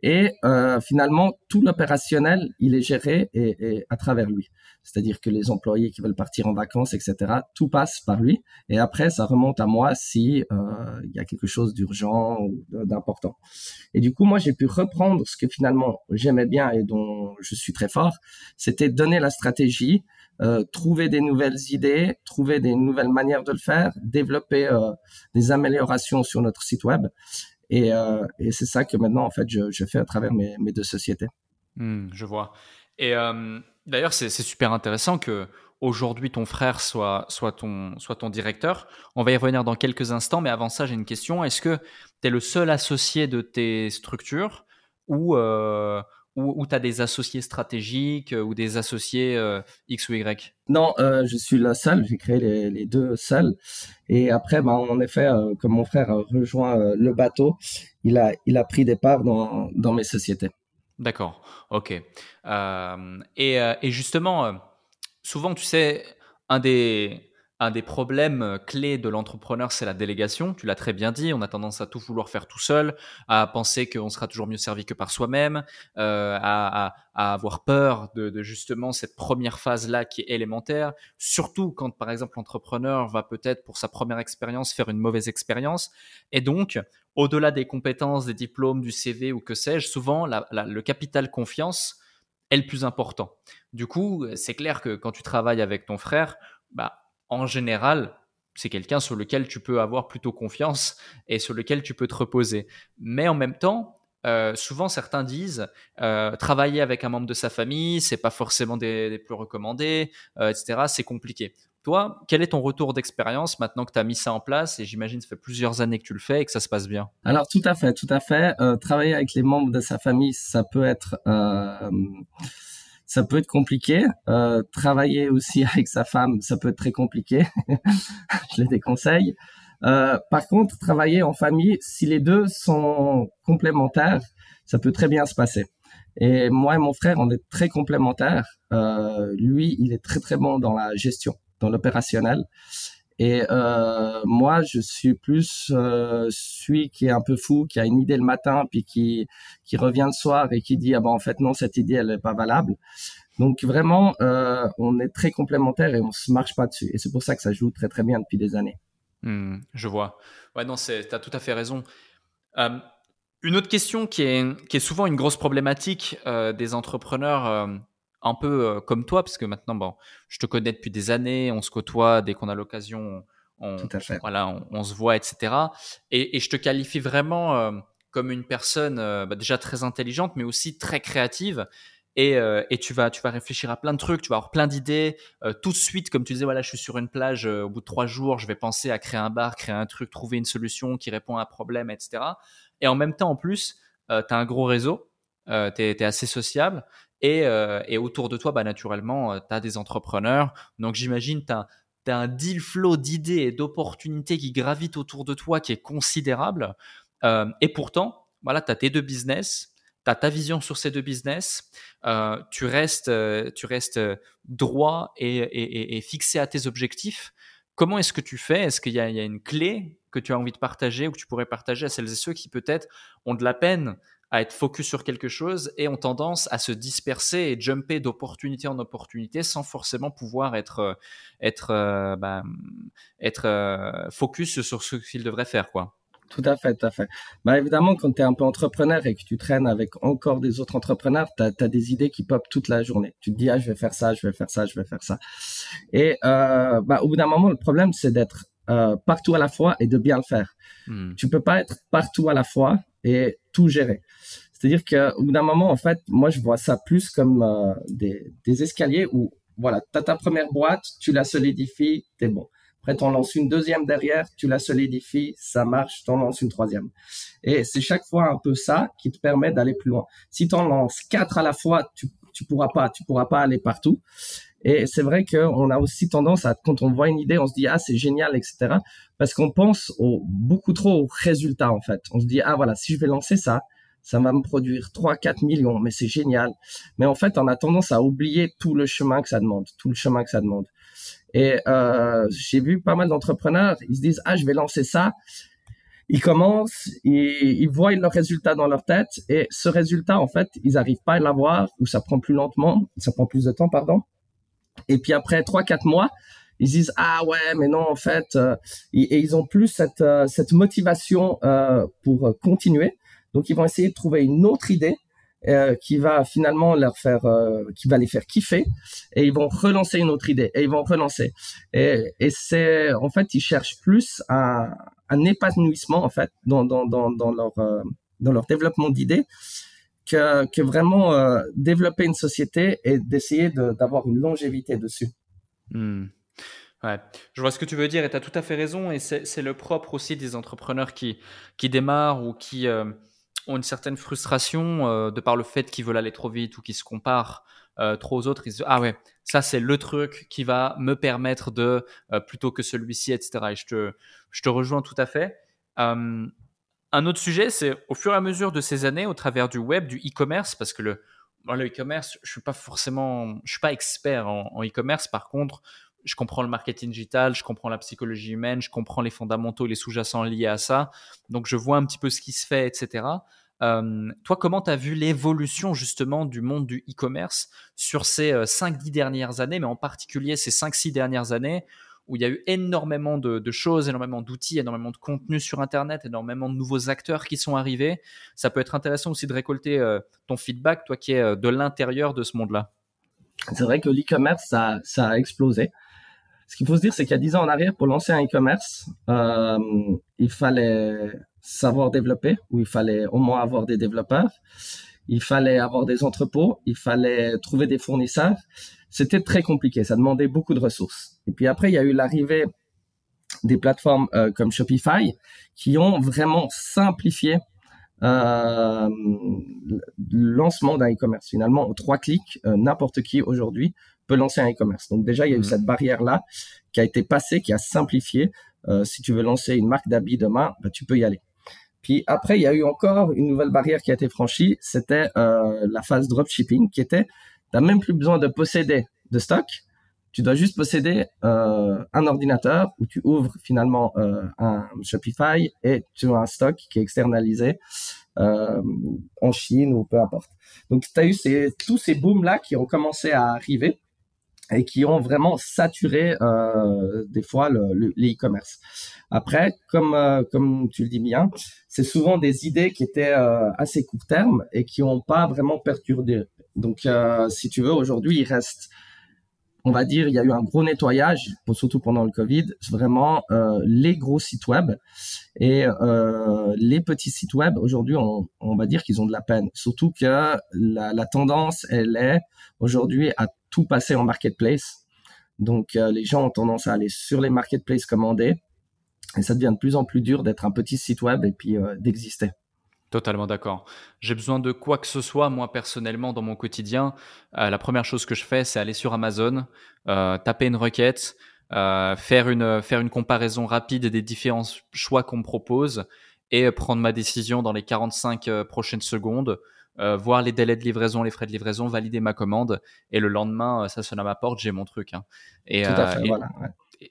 Et euh, finalement, tout l'opérationnel, il est géré et, et à travers lui. C'est-à-dire que les employés qui veulent partir en vacances, etc., tout passe par lui. Et après, ça remonte à moi si euh, il y a quelque chose d'urgent ou d'important. Et du coup, moi, j'ai pu reprendre ce que finalement j'aimais bien et dont je suis très fort. C'était donner la stratégie, euh, trouver des nouvelles idées, trouver des nouvelles manières de le faire, développer euh, des améliorations sur notre site web. Et, c'est ça que maintenant, en fait, je, fais à travers mes, mes deux sociétés. Hmm, je vois. Et d'ailleurs, c'est super intéressant que aujourd'hui ton frère soit, ton, directeur. On va y revenir dans quelques instants, mais avant ça, j'ai une question. Est-ce que tu es le seul associé de tes structures ou, ou, tu as des associés stratégiques euh, ou des associés euh, X ou Y? Non, euh, je suis le seul, j'ai créé les, deux seuls. Et après, bah, en effet, comme mon frère a rejoint le bateau, il a, pris des parts dans mes sociétés. D'accord, ok. et, et, justement, souvent, tu sais, un des, problèmes euh, clés de l'entrepreneur, c'est la délégation. Tu l'as très bien dit. On a tendance à tout vouloir faire tout seul, à penser qu'on sera toujours mieux servi que par soi-même, euh, à, avoir peur de, justement cette première phase-là qui est élémentaire. Surtout quand, par exemple, l'entrepreneur va peut-être pour sa première expérience faire une mauvaise expérience. Et donc, au-delà des compétences, des diplômes, du CV ou que sais-je, souvent le capital confiance est le plus important. Du coup, c'est clair que quand tu travailles avec ton frère, bah, en général, c'est quelqu'un sur lequel tu peux avoir plutôt confiance et sur lequel tu peux te reposer. Mais en même temps, euh, souvent certains disent euh, travailler avec un membre de sa famille, c'est pas forcément des, plus recommandés, euh, etc. C'est compliqué. Toi, quel est ton retour d'expérience maintenant que tu as mis ça en place et j'imagine que ça fait plusieurs années que tu le fais et que ça se passe bien? Alors tout à fait, tout à fait. travailler avec les membres de sa famille, ça peut être ça peut être compliqué. Euh, travailler aussi avec sa femme, ça peut être très compliqué. je les déconseille. Euh, par contre, travailler en famille, si les deux sont complémentaires, ça peut très bien se passer. Et moi et mon frère, on est très complémentaires. Euh, lui, il est très très bon dans la gestion, dans l'opérationnel. Et euh, moi, je suis plus euh, celui qui est un peu fou, qui a une idée le matin, puis qui qui revient le soir et qui dit ah ben en fait non cette idée elle est pas valable. Donc vraiment, euh, on est très complémentaires et on se marche pas dessus. Et c'est pour ça que ça joue très très bien depuis des années. Hmm, je vois. Ouais non, c'est t'as tout à fait raison. Une autre question qui est qui est souvent une grosse problématique des entrepreneurs un peu euh, comme toi, parce que maintenant, bon, je te connais depuis des années, on se côtoie dès qu'on a l'occasion, on, voilà, on, se voit, etc. Et, je te qualifie vraiment euh, comme une personne euh, bah, déjà très intelligente, mais aussi très créative. et, euh, et, tu vas tu vas réfléchir à plein de trucs, tu vas avoir plein d'idées. Euh, tout de suite, comme tu disais, voilà, je suis sur une plage, euh, au bout de trois jours, je vais penser à créer un bar, créer un truc, trouver une solution qui répond à un problème, etc. Et en même temps, en plus, tu as un gros réseau, tu es, assez sociable, et, et, autour de toi, bah, naturellement, tu as des entrepreneurs. Donc j'imagine, tu as, un deal flow d'idées et d'opportunités qui gravitent autour de toi qui est considérable. et pourtant, voilà, tu as tes deux business, tu as ta vision sur ces deux business, euh, tu restes, euh, tu restes euh, droit et, fixé à tes objectifs. Comment est-ce que tu fais? Est-ce qu'il y, a une clé que tu as envie de partager ou que tu pourrais partager à celles et ceux qui peut-être ont de la peine à être focus sur quelque chose et ont tendance à se disperser et jumper d'opportunité en opportunité sans forcément pouvoir être, être, bah, être focus sur ce qu'ils devraient faire quoi tout à fait, tout à fait. Bah, évidemment, quand tu es un peu entrepreneur et que tu traînes avec encore des autres entrepreneurs, tu as, des idées qui popent toute la journée. Tu te dis, ah, je vais faire ça, je vais faire ça, je vais faire ça. Et euh, bah, au bout d'un moment, le problème, c'est d'être euh, partout à la fois et de bien le faire. Hmm. Tu peux pas être partout à la fois et tout gérer. C'est-à-dire qu'au bout d'un moment, en fait, moi, je vois ça plus comme euh, des, des escaliers où, voilà, tu as ta première boîte, tu la solidifies, t'es bon. Après, tu en lances une deuxième derrière, tu la solidifies, ça marche, tu en lances une troisième. Et c'est chaque fois un peu ça qui te permet d'aller plus loin. Si tu en lances quatre à la fois, tu, tu pourras pas, tu pourras pas aller partout. Et c'est vrai qu'on a aussi tendance à, quand on voit une idée, on se dit, ah, c'est génial, etc. Parce qu'on pense au, beaucoup trop aux résultats, en fait. On se dit, ah, voilà, si je vais lancer ça, ça va me produire 3, 4 millions, mais c'est génial. Mais en fait, on a tendance à oublier tout le chemin que ça demande, tout le chemin que ça demande. Et euh, j'ai vu pas mal d'entrepreneurs, ils se disent ah je vais lancer ça. Ils commencent, ils, voient le résultat dans leur tête et ce résultat en fait ils arrivent pas à l'avoir ou ça prend plus lentement, ça prend plus de temps pardon. Et puis après trois quatre mois, ils disent ah ouais mais non en fait euh, et, ils ont plus cette euh, cette motivation euh, pour continuer. Donc ils vont essayer de trouver une autre idée euh, qui va finalement leur faire, euh, qui va les faire kiffer, et ils vont relancer une autre idée, et ils vont relancer. Et, et c'est, en fait, ils cherchent plus un, un épanouissement en fait dans dans dans, dans leur euh, dans leur développement d'idées que, que vraiment développer une société et d'essayer d'avoir une longévité dessus. Hmm. Ouais, je vois ce que tu veux dire et tu as tout à fait raison. Et c'est le propre aussi des entrepreneurs qui, qui démarrent ou qui, ont une certaine frustration euh, de par le fait qu'ils veulent aller trop vite ou qu'ils se comparent euh, trop aux autres. Ils se disent, ah ouais, ça c'est le truc qui va me permettre de, euh, plutôt que celui-ci, etc. Et je te, je te rejoins tout à fait. Un autre sujet, c'est au fur et à mesure de ces années, au travers du web, du e-commerce, parce que le, e-commerce, je suis pas forcément, je suis pas expert en e-commerce. par contre, je comprends le marketing digital, je comprends la psychologie humaine, je comprends les fondamentaux, les sous-jacents liés à ça. Donc, je vois un petit peu ce qui se fait, etc. Euh, toi, comment tu as vu l'évolution justement du monde du e-commerce sur ces 5-10 euh, dernières années, mais en particulier ces 5-6 dernières années où il y a eu énormément de, choses, énormément d'outils, énormément de contenu sur Internet, énormément de nouveaux acteurs qui sont arrivés. Ça peut être intéressant aussi de récolter euh, ton feedback, toi qui es de l'intérieur de ce monde-là. C'est vrai que l'e-commerce, ça, ça a explosé. Ce qu'il faut se dire, c'est qu'il y a 10 ans en arrière, pour lancer un e-commerce, euh, il fallait savoir développer, ou il fallait au moins avoir des développeurs, il fallait avoir des entrepôts, il fallait trouver des fournisseurs. C'était très compliqué, ça demandait beaucoup de ressources. Et puis après, il y a eu l'arrivée des plateformes euh, comme Shopify qui ont vraiment simplifié euh, le lancement d'un e-commerce. Finalement, en trois clics, euh, n'importe qui aujourd'hui peut lancer un e-commerce. Donc déjà, il y a eu mhm. cette barrière-là qui a été passée, qui a simplifié. Si tu veux lancer une marque d'habits demain, bah, tu peux y aller. Puis après, il y a eu encore une nouvelle barrière qui a été franchie, c'était la phase dropshipping, qui était, n'as même plus besoin de posséder de stock, tu dois juste posséder euh, un ordinateur où tu ouvres finalement euh, un Shopify et tu as un stock qui est externalisé euh, en Chine ou peu importe. Donc, tu as eu tous ces booms-là qui ont commencé à arriver et qui ont vraiment saturé euh, des fois le, les e-commerce. Après, comme euh, comme tu le dis bien, c'est souvent des idées qui étaient euh, assez court terme et qui n'ont pas vraiment perturbé. Donc, euh, si tu veux, aujourd'hui, il reste on va dire, il y a eu un gros nettoyage, surtout pendant le Covid, vraiment euh, les gros sites web et euh, les petits sites web. Aujourd'hui, on, va dire qu'ils ont de la peine, surtout que la, tendance, elle est aujourd'hui à tout passer en marketplace. Donc, euh, les gens ont tendance à aller sur les marketplaces commander et ça devient de plus en plus dur d'être un petit site web et puis d'exister. Totalement d'accord. J'ai besoin de quoi que ce soit, moi personnellement, dans mon quotidien. Euh, la première chose que je fais, c'est aller sur Amazon, euh, taper une requête, euh, faire, une, faire une comparaison rapide des différents choix qu'on me propose et prendre ma décision dans les 45 prochaines secondes, voir les délais de livraison, les frais de livraison, valider ma commande et le lendemain, ça sonne à ma porte, j'ai mon truc. Hein. Et, Tout à fait, voilà.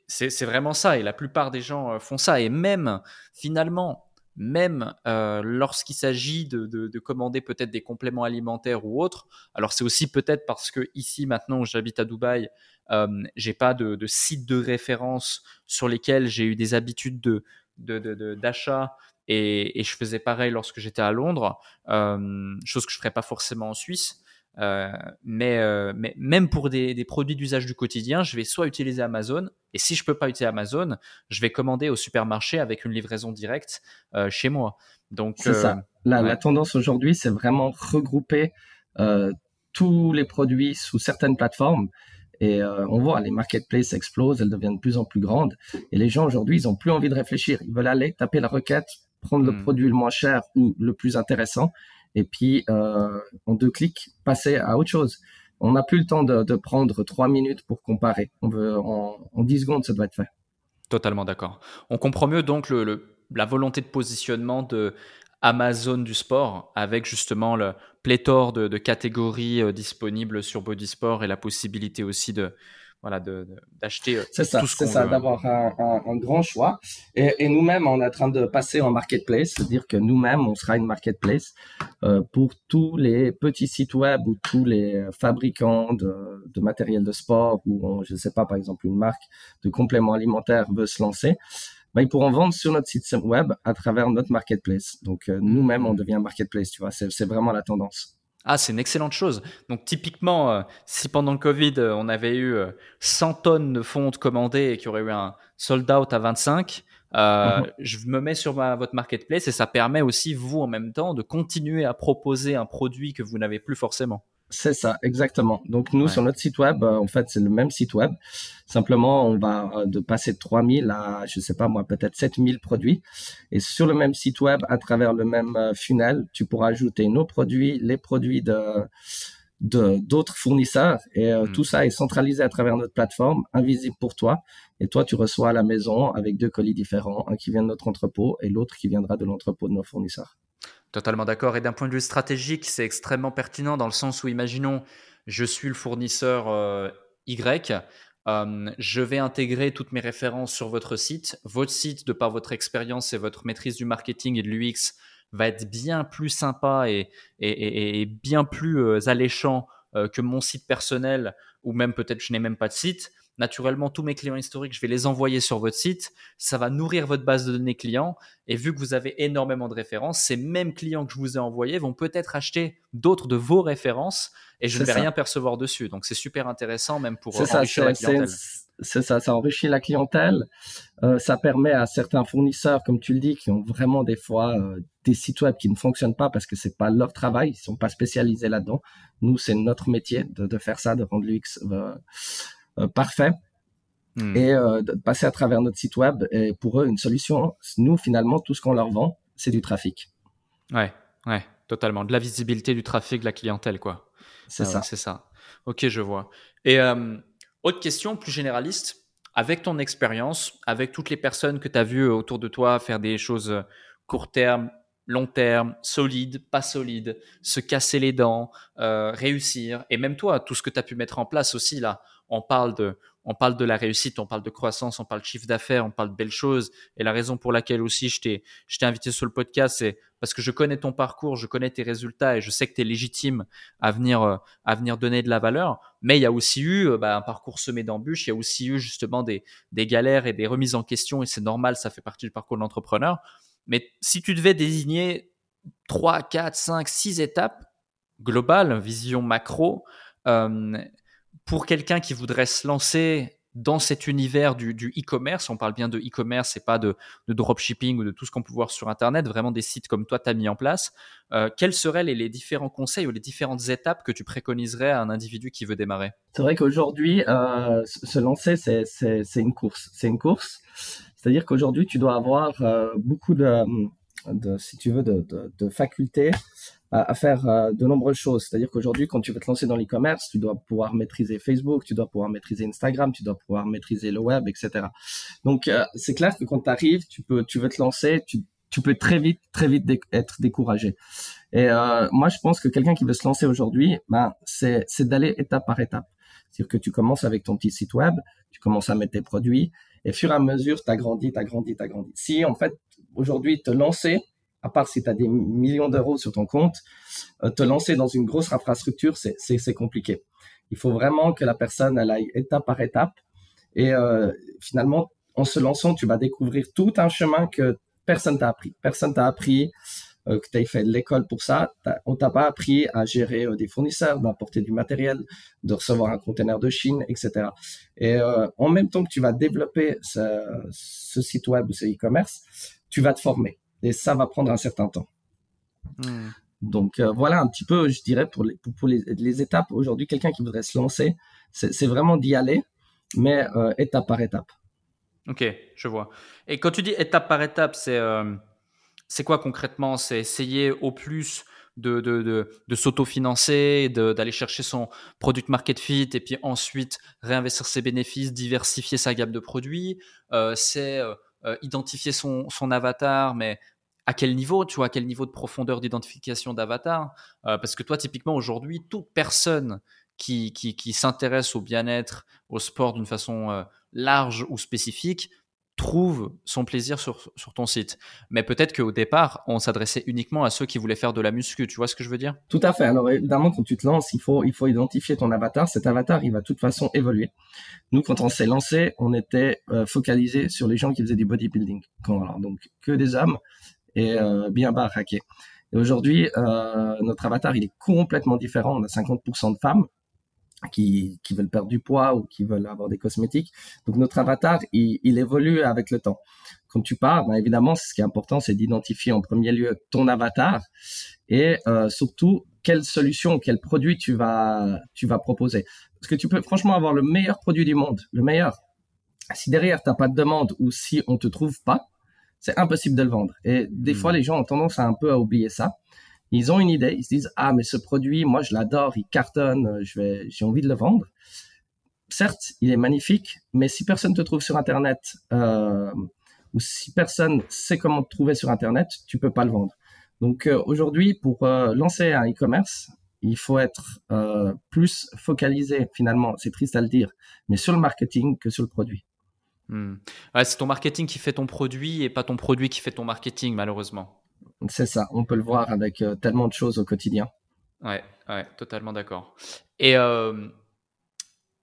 C'est vraiment ça. Et la plupart des gens font ça. Et même, finalement, même euh, lorsqu'il s'agit de, commander peut-être des compléments alimentaires ou autres. Alors c'est aussi peut-être parce que ici maintenant où j'habite à Dubaï, euh, j'ai pas de, de site de référence sur lesquels j'ai eu des habitudes de d'achat et, je faisais pareil lorsque j'étais à Londres, euh, chose que je ferais pas forcément en Suisse. Euh, mais, euh, mais, même pour des, des produits d'usage du quotidien, je vais soit utiliser Amazon, et si je peux pas utiliser Amazon, je vais commander au supermarché avec une livraison directe euh, chez moi. Donc c'est ça. La, la tendance aujourd'hui, c'est vraiment regrouper tous les produits sous certaines plateformes. Et on voit les marketplaces explosent, elles deviennent de plus en plus grandes. Et les gens aujourd'hui, ils ont plus envie de réfléchir. Ils veulent aller taper la requête, prendre le hmm. produit le moins cher ou le plus intéressant et puis euh, en deux clics passer à autre chose. On n'a plus le temps de, prendre trois minutes pour comparer. On veut en, 10 secondes, ça doit être fait. Totalement d'accord. On comprend mieux donc la volonté de positionnement de Amazon du sport avec justement le pléthore de, de catégories euh, disponibles sur Body Sport et la possibilité aussi de, voilà, d'acheter de, euh, C'est ça, c'est ça, d'avoir un, un, un, grand choix. Et, et nous-mêmes, on est en train de passer en marketplace, c'est-à-dire que nous-mêmes, on sera une marketplace euh, pour tous les petits sites web ou tous les fabricants de, de matériel de sport ou, je ne sais pas, par exemple, une marque de compléments alimentaires veut se lancer. Ben, ils pourront vendre sur notre site web à travers notre marketplace. Donc, euh, nous-mêmes, on devient marketplace, tu vois. C'est vraiment la tendance. Ah, c'est une excellente chose. Donc typiquement, euh, si pendant le Covid, euh, on avait eu 100 euh, tonnes de fonte commandées et qu'il y aurait eu un sold out à 25, mhm. je me mets sur ma, votre marketplace et ça permet aussi, vous, en même temps, de continuer à proposer un produit que vous n'avez plus forcément. C'est ça, exactement. Donc nous, sur notre site web, euh, en fait, c'est le même site web. Simplement, on va euh, de passer de 3000 à, je sais pas moi, peut-être 7000 produits. Et sur le même site web, à travers le même euh, funnel, tu pourras ajouter nos produits, les produits de d'autres fournisseurs et hmm. tout ça est centralisé à travers notre plateforme, invisible pour toi. Et toi, tu reçois à la maison avec deux colis différents, un qui vient de notre entrepôt et l'autre qui viendra de l'entrepôt de nos fournisseurs. Totalement d'accord. Et d'un point de vue stratégique, c'est extrêmement pertinent dans le sens où, imaginons, je suis le fournisseur euh, Y, euh, je vais intégrer toutes mes références sur votre site. Votre site, de par votre expérience et votre maîtrise du marketing et de l'UX, va être bien plus sympa et, bien plus euh, alléchant que mon site personnel, ou même peut-être je n'ai même pas de site naturellement, tous mes clients historiques, je vais les envoyer sur votre site. Ça va nourrir votre base de données clients. Et vu que vous avez énormément de références, ces mêmes clients que je vous ai envoyés vont peut-être acheter d'autres de vos références et je ne vais rien percevoir dessus. Donc, c'est super intéressant même pour enrichir la clientèle. C'est ça, ça enrichit la clientèle. Euh, ça permet à certains fournisseurs, comme tu le dis, qui ont vraiment des fois euh, des sites web qui ne fonctionnent pas parce que c'est pas leur travail, ils sont pas spécialisés là-dedans. Nous, c'est notre métier de, de, faire ça, de rendre l'UX euh, parfait hmm. et euh, de passer à travers notre site web est pour eux une solution. Nous, finalement, tout ce qu'on leur vend, c'est du trafic. Ouais, ouais, totalement. De la visibilité du trafic, de la clientèle, quoi. C'est ça. C'est ça. Ok, je vois. Et euh, autre question plus généraliste, avec ton expérience, avec toutes les personnes que tu as vues autour de toi faire des choses court terme, long terme, solide, pas solide, se casser les dents, réussir, et même toi, tout ce que tu as pu mettre en place aussi là, on parle de, on parle de la réussite, on parle de croissance, on parle de chiffre d'affaires, on parle de belles choses. Et la raison pour laquelle aussi je t'ai, je t'ai invité sur le podcast, c'est parce que je connais ton parcours, je connais tes résultats et je sais que tu es légitime à venir, à venir donner de la valeur. Mais il y a aussi eu euh, bah, un parcours semé d'embûches, il y a aussi eu justement des, des galères et des remises en question et c'est normal, ça fait partie du parcours de l'entrepreneur. Mais si tu devais désigner 3, 4, 5, 6 étapes globales, vision macro, euh, pour quelqu'un qui voudrait se lancer dans cet univers du, e-commerce, on parle bien de e-commerce et pas de, dropshipping ou de tout ce qu'on peut voir sur Internet, vraiment des sites comme toi tu as mis en place, euh, quels seraient les, différents conseils ou les différentes étapes que tu préconiserais à un individu qui veut démarrer? C'est vrai qu'aujourd'hui, euh, se lancer, c'est une course. C'est une course, c'est-à-dire qu'aujourd'hui, tu dois avoir euh, beaucoup de, si tu veux, de, de facultés à, faire euh, de nombreuses choses. C'est-à-dire qu'aujourd'hui, quand tu veux te lancer dans l'e-commerce, tu dois pouvoir maîtriser Facebook, tu dois pouvoir maîtriser Instagram, tu dois pouvoir maîtriser le web, etc. Donc, euh, c'est clair que quand tu arrives, tu peux, tu veux te lancer, tu, tu peux très vite, très vite être découragé. Et euh, moi, je pense que quelqu'un qui veut se lancer aujourd'hui, ben, c'est, d'aller étape par étape. C'est-à-dire que tu commences avec ton petit site web, tu commences à mettre tes produits, et fur et à mesure, tu agrandis, tu agrandis, tu agrandis. Si, en fait, aujourd'hui, te lancer, à part si tu as des millions d'euros sur ton compte, euh, te lancer dans une grosse infrastructure, c'est compliqué. Il faut vraiment que la personne elle aille étape par étape. Et euh, finalement, en se lançant, tu vas découvrir tout un chemin que personne t'a appris. Personne t'a appris euh, que tu aies fait l'école pour ça. On t'a pas appris à gérer des fournisseurs, d'apporter du matériel, de recevoir un conteneur de Chine, etc. Et en même temps que tu vas développer ce, ce site web ou ce e-commerce, tu vas te former et ça va prendre un certain temps. Hmm. Donc euh, voilà un petit peu, je dirais, pour les, pour, les, étapes. Aujourd'hui, quelqu'un qui voudrait se lancer, c'est vraiment d'y aller, mais euh, étape par étape. Ok, je vois. Et quand tu dis étape par étape, c'est euh, quoi concrètement? C'est essayer au plus de, de, de, de s'autofinancer, d'aller chercher son product market fit et puis ensuite réinvestir ses bénéfices, diversifier sa gamme de produits. c'est identifier son, avatar, mais à quel niveau, tu vois, à quel niveau de profondeur d'identification d'avatar euh, Parce que toi, typiquement, aujourd'hui, toute personne qui, qui, s'intéresse au bien-être, au sport d'une façon euh, large ou spécifique, trouve son plaisir sur, sur ton site. Mais peut-être qu'au départ, on s'adressait uniquement à ceux qui voulaient faire de la muscu. Tu vois ce que je veux dire? Tout à fait. Alors évidemment, quand tu te lances, il faut, il faut identifier ton avatar. Cet avatar, il va de toute façon évoluer. Nous, quand on s'est lancé, on était euh, focalisé sur les gens qui faisaient du bodybuilding. donc que des hommes et euh, bien baraqués. Et aujourd'hui, euh, notre avatar, il est complètement différent. On a 50% de femmes qui, qui, veulent perdre du poids ou qui veulent avoir des cosmétiques. Donc notre avatar, il, il évolue avec le temps. Quand tu pars, ben évidemment, ce qui est important, c'est d'identifier en premier lieu ton avatar et euh, surtout quelle solution, quel produit tu vas, tu vas proposer. Parce que tu peux franchement avoir le meilleur produit du monde, le meilleur. Si derrière, tu n'as pas de demande ou si on te trouve pas, c'est impossible de le vendre. Et des hmm. fois, les gens ont tendance à un peu à oublier ça. Ils ont une idée, ils se disent ah mais ce produit, moi je l'adore, il cartonne, je vais, j'ai envie de le vendre. Certes, il est magnifique, mais si personne te trouve sur internet euh, ou si personne sait comment te trouver sur internet, tu peux pas le vendre. Donc euh, aujourd'hui, pour euh, lancer un e-commerce, il faut être euh, plus focalisé finalement, c'est triste à le dire, mais sur le marketing que sur le produit. Hmm. c'est ton marketing qui fait ton produit et pas ton produit qui fait ton marketing, malheureusement. C'est ça, on peut le voir avec euh, tellement de choses au quotidien. Ouais, ouais totalement d'accord. Et, euh,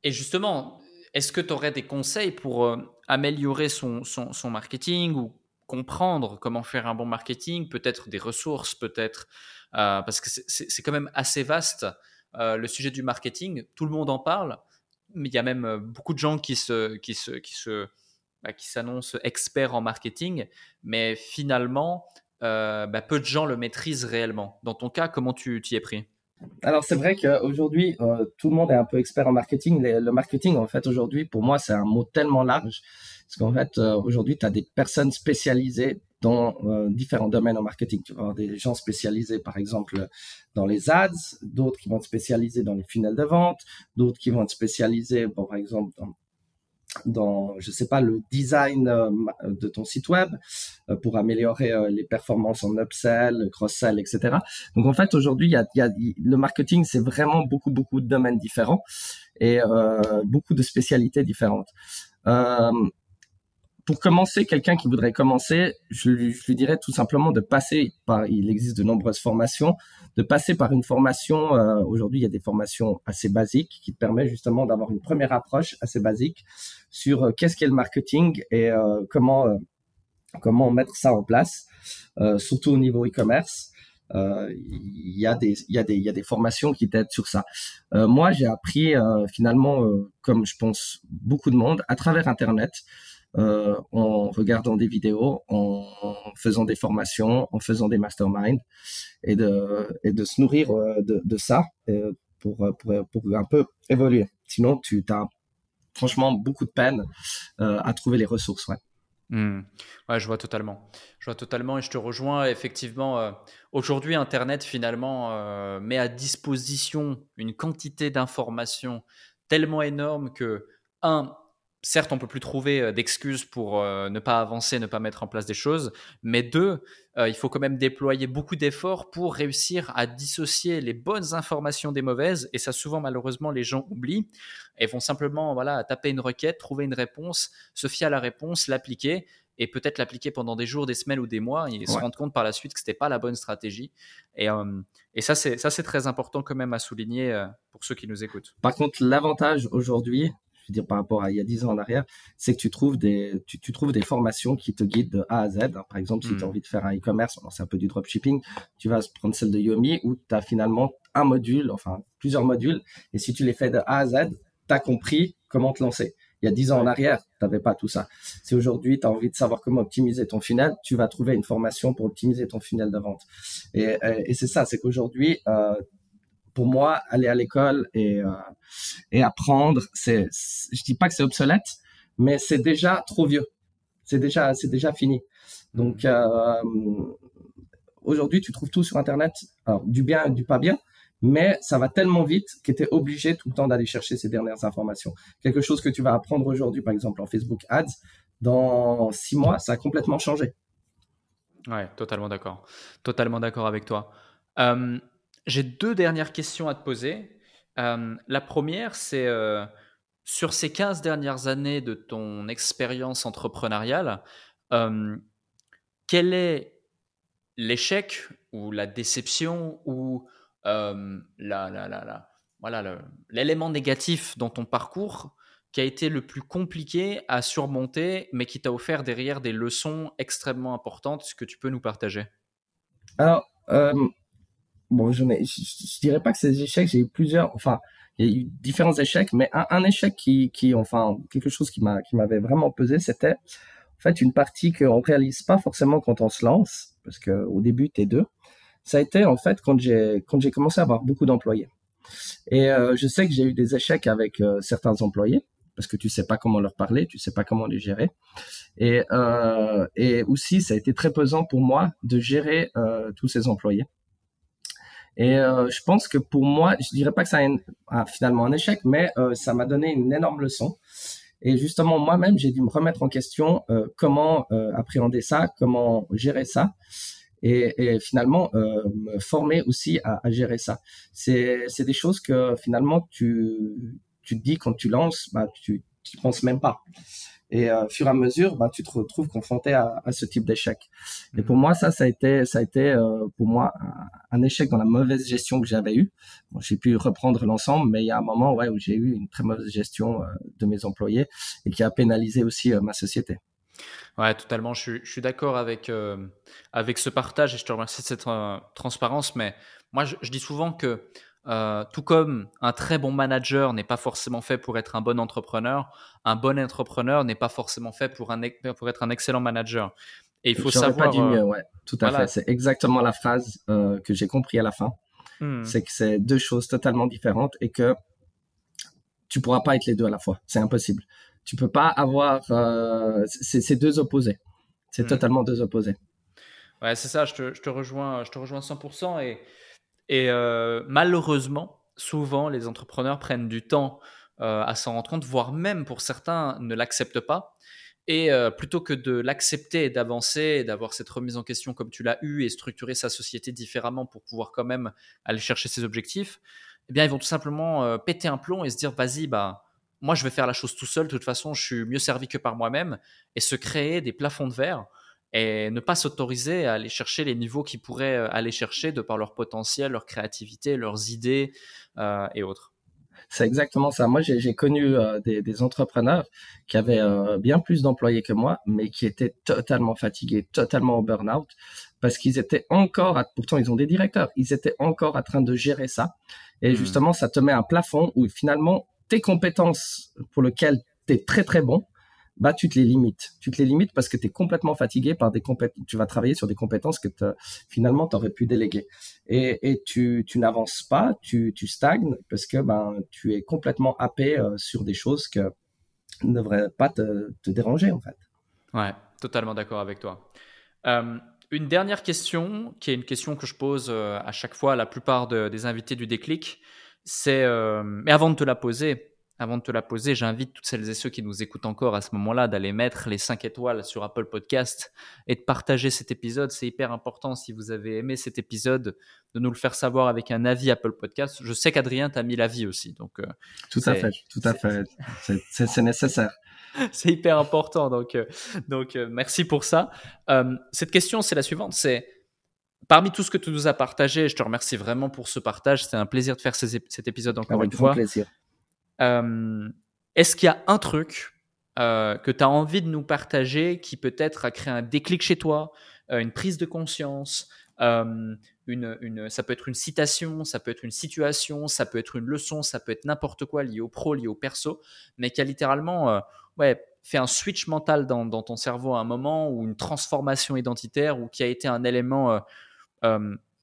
et justement, est-ce que tu aurais des conseils pour euh, améliorer son, son, marketing ou comprendre comment faire un bon marketing, peut-être des ressources, peut-être, parce que c'est quand même assez vaste le sujet du marketing, tout le monde en parle, mais il y a même beaucoup de gens qui se, qui se, qui se, bah, qui s'annoncent experts en marketing, mais finalement, bah, peu de gens le maîtrisent réellement. Dans ton cas, comment tu t'y es pris? Alors c'est vrai qu'aujourd'hui, euh, tout le monde est un peu expert en marketing. Le, marketing, en fait, aujourd'hui, pour moi, c'est un mot tellement large. Parce qu'en fait, euh, aujourd'hui, tu as des personnes spécialisées dans différents domaines en marketing. Tu vas avoir des gens spécialisés, par exemple, dans les ads, d'autres qui vont être spécialisés dans les funnels de vente, d'autres qui vont être spécialisés, par exemple, dans dans, je sais pas, le design euh, de ton site web euh, pour améliorer euh, les performances en upsell, cross-sell, etc. Donc en fait, aujourd'hui, il y a, y a, le marketing, c'est vraiment beaucoup, beaucoup de domaines différents et beaucoup de spécialités différentes. Euh, pour commencer, quelqu'un qui voudrait commencer, je lui, je lui, dirais tout simplement de passer par, il existe de nombreuses formations, de passer par une formation, euh, aujourd'hui il y a des formations assez basiques qui te permettent justement d'avoir une première approche assez basique sur euh, qu'est-ce qu'est le marketing et euh, comment, comment mettre ça en place, surtout au niveau e-commerce. il y a des y a des y a des formations qui t'aident sur ça. moi, j'ai appris finalement, comme je pense beaucoup de monde, à travers Internet. Euh, en regardant des vidéos, en faisant des formations, en faisant des masterminds et de, et de se nourrir de, de ça pour, pour, pour un peu évoluer. Sinon, tu as franchement beaucoup de peine euh, à trouver les ressources. Ouais. Hmm. Ouais, je vois totalement. Je vois totalement et je te rejoins. Effectivement, euh, aujourd'hui, Internet finalement euh, met à disposition une quantité d'informations tellement énorme que, un, certes, on peut plus trouver euh, d'excuses pour euh, ne pas avancer, ne pas mettre en place des choses, mais deux, euh, il faut quand même déployer beaucoup d'efforts pour réussir à dissocier les bonnes informations des mauvaises, et ça souvent malheureusement les gens oublient et vont simplement voilà taper une requête, trouver une réponse, se fier à la réponse, l'appliquer et peut-être l'appliquer pendant des jours, des semaines ou des mois, et se rendre compte par la suite que ce n'était pas la bonne stratégie. Et, et ça, c'est très important quand même à souligner pour ceux qui nous écoutent. Par contre, l'avantage aujourd'hui, je veux dire par rapport à il y a 10 ans en arrière, c'est que tu trouves des tu, tu, trouves des formations qui te guident de A à Z. Par exemple, si tu as hmm. envie de faire un e-commerce, c'est un peu du dropshipping, tu vas prendre celle de Yomi où tu as finalement un module, enfin plusieurs modules, et si tu les fais de A à Z, tu as compris comment te lancer. Il y a 10 ans en arrière, tu n'avais pas tout ça. Si aujourd'hui, tu as envie de savoir comment optimiser ton funnel, tu vas trouver une formation pour optimiser ton funnel de vente. Et, et c'est ça, c'est qu'aujourd'hui, euh, pour moi, aller à l'école et, euh, et apprendre, c'est, je dis pas que c'est obsolète, mais c'est déjà trop vieux. C'est déjà, c'est déjà fini. Donc, euh, aujourd'hui, tu trouves tout sur Internet, du bien et du pas bien, mais ça va tellement vite que tu es obligé tout le temps d'aller chercher ces dernières informations. Quelque chose que tu vas apprendre aujourd'hui, par exemple, en Facebook Ads, dans six mois, ça a complètement changé. Ouais, totalement d'accord. Totalement d'accord avec toi. J'ai deux dernières questions à te poser. Euh, la première, c'est euh, sur ces 15 dernières années de ton expérience entrepreneuriale, euh, quel est l'échec ou la déception ou l'élément négatif dans ton parcours qui a été le plus compliqué à surmonter, mais qui t'a offert derrière des leçons extrêmement importantes que tu peux nous partager? Alors, bon, je, ne dirais pas que des échecs, j'ai eu plusieurs, enfin, il y a eu différents échecs, mais un, échec qui, qui, enfin, quelque chose qui m'a, qui m'avait vraiment pesé, c'était, en fait, une partie qu'on réalise pas forcément quand on se lance, parce que au début, t'es deux. Ça a été, en fait, quand j'ai, quand j'ai commencé à avoir beaucoup d'employés. Et euh, je sais que j'ai eu des échecs avec euh, certains employés, parce que tu sais pas comment leur parler, tu sais pas comment les gérer. Et, euh, et aussi, ça a été très pesant pour moi de gérer tous ces employés. Et euh, je pense que pour moi, je dirais pas que ça a, finalement un échec, mais euh, ça m'a donné une énorme leçon. Et justement, moi-même, j'ai dû me remettre en question euh, comment euh, appréhender ça, comment gérer ça, et, et finalement me former aussi à, à gérer ça. C'est des choses que finalement tu tu te dis quand tu lances, bah tu tu penses même pas. Et euh, au fur et à mesure, bah, tu te retrouves confronté à, ce type d'échec. Et pour moi, ça, ça a été, ça a été euh, pour moi un, échec dans la mauvaise gestion que j'avais eue. J'ai pu reprendre l'ensemble, mais il y a un moment où j'ai eu une très mauvaise gestion euh, de mes employés et qui a pénalisé aussi ma société. Ouais, totalement. Je suis, d'accord avec, avec ce partage et je te remercie de cette transparence. Mais moi, je dis souvent que euh, tout comme un très bon manager n'est pas forcément fait pour être un bon entrepreneur, un bon entrepreneur n'est pas forcément fait pour, un, pour être un excellent manager. Et il faut savoir. pas dit mieux, euh, ouais. Tout à fait. C'est exactement la phrase euh, que j'ai compris à la fin. Hmm. C'est que c'est deux choses totalement différentes et que tu pourras pas être les deux à la fois. C'est impossible. Tu peux pas avoir. c'est deux opposés. C'est hmm. totalement deux opposés. Ouais, c'est ça. Je te, je te, rejoins. Je te rejoins 100% et et euh, malheureusement, souvent, les entrepreneurs prennent du temps euh, à s'en rendre compte, voire même pour certains ne l'acceptent pas. Et euh, plutôt que de l'accepter et d'avancer, d'avoir cette remise en question comme tu l'as eu et structurer sa société différemment pour pouvoir quand même aller chercher ses objectifs, eh bien, ils vont tout simplement péter un plomb et se dire, vas-y, bah, moi, je vais faire la chose tout seul. De toute façon, je suis mieux servi que par moi-même et se créer des plafonds de verre et ne pas s'autoriser à aller chercher les niveaux qu'ils pourraient euh, aller chercher de par leur potentiel, leur créativité, leurs idées euh, et autres. C'est exactement ça. Moi, j'ai connu euh, des, des, entrepreneurs qui avaient bien plus d'employés que moi, mais qui étaient totalement fatigués, totalement au burn-out, parce qu'ils étaient encore, pourtant ils ont des directeurs, ils étaient encore en train de gérer ça. Et hmm. justement, ça te met un plafond où finalement tes compétences pour lesquelles tu es très très bon, bah tu te les limites. Tu te les limites parce que tu es complètement fatigué par des compétences. Tu vas travailler sur des compétences que finalement tu aurais pu déléguer. Et, tu, n'avances pas, tu, tu stagnes parce que ben tu es complètement happé euh, sur des choses que ne devraient pas te, déranger en fait. Ouais, totalement d'accord avec toi. Euh, une dernière question, qui est une question que je pose euh, à chaque fois à la plupart des invités du déclic, c'est, mais avant de te la poser, avant de te la poser, j'invite toutes celles et ceux qui nous écoutent encore à ce moment-là d'aller mettre les 5 étoiles sur Apple Podcast et de partager cet épisode. C'est hyper important si vous avez aimé cet épisode de nous le faire savoir avec un avis Apple Podcast. Je sais qu'Adrien t'a mis l'avis aussi. Donc, euh, tout à fait, tout à fait. C'est nécessaire. c'est hyper important. Donc, euh, donc euh, merci pour ça. cette question, c'est la suivante. C'est Parmi tout ce que tu nous as partagé, je te remercie vraiment pour ce partage. C'était un plaisir de faire cet épisode encore une fois. plaisir. Euh, est-ce qu'il y a un truc euh, que tu as envie de nous partager qui peut-être a créé un déclic chez toi, euh, une prise de conscience une, ça peut être une citation, ça peut être une situation, ça peut être une leçon, ça peut être n'importe quoi lié au pro, lié au perso, mais qui a littéralement ouais, fait un switch mental dans, ton cerveau à un moment ou une transformation identitaire ou qui a été un élément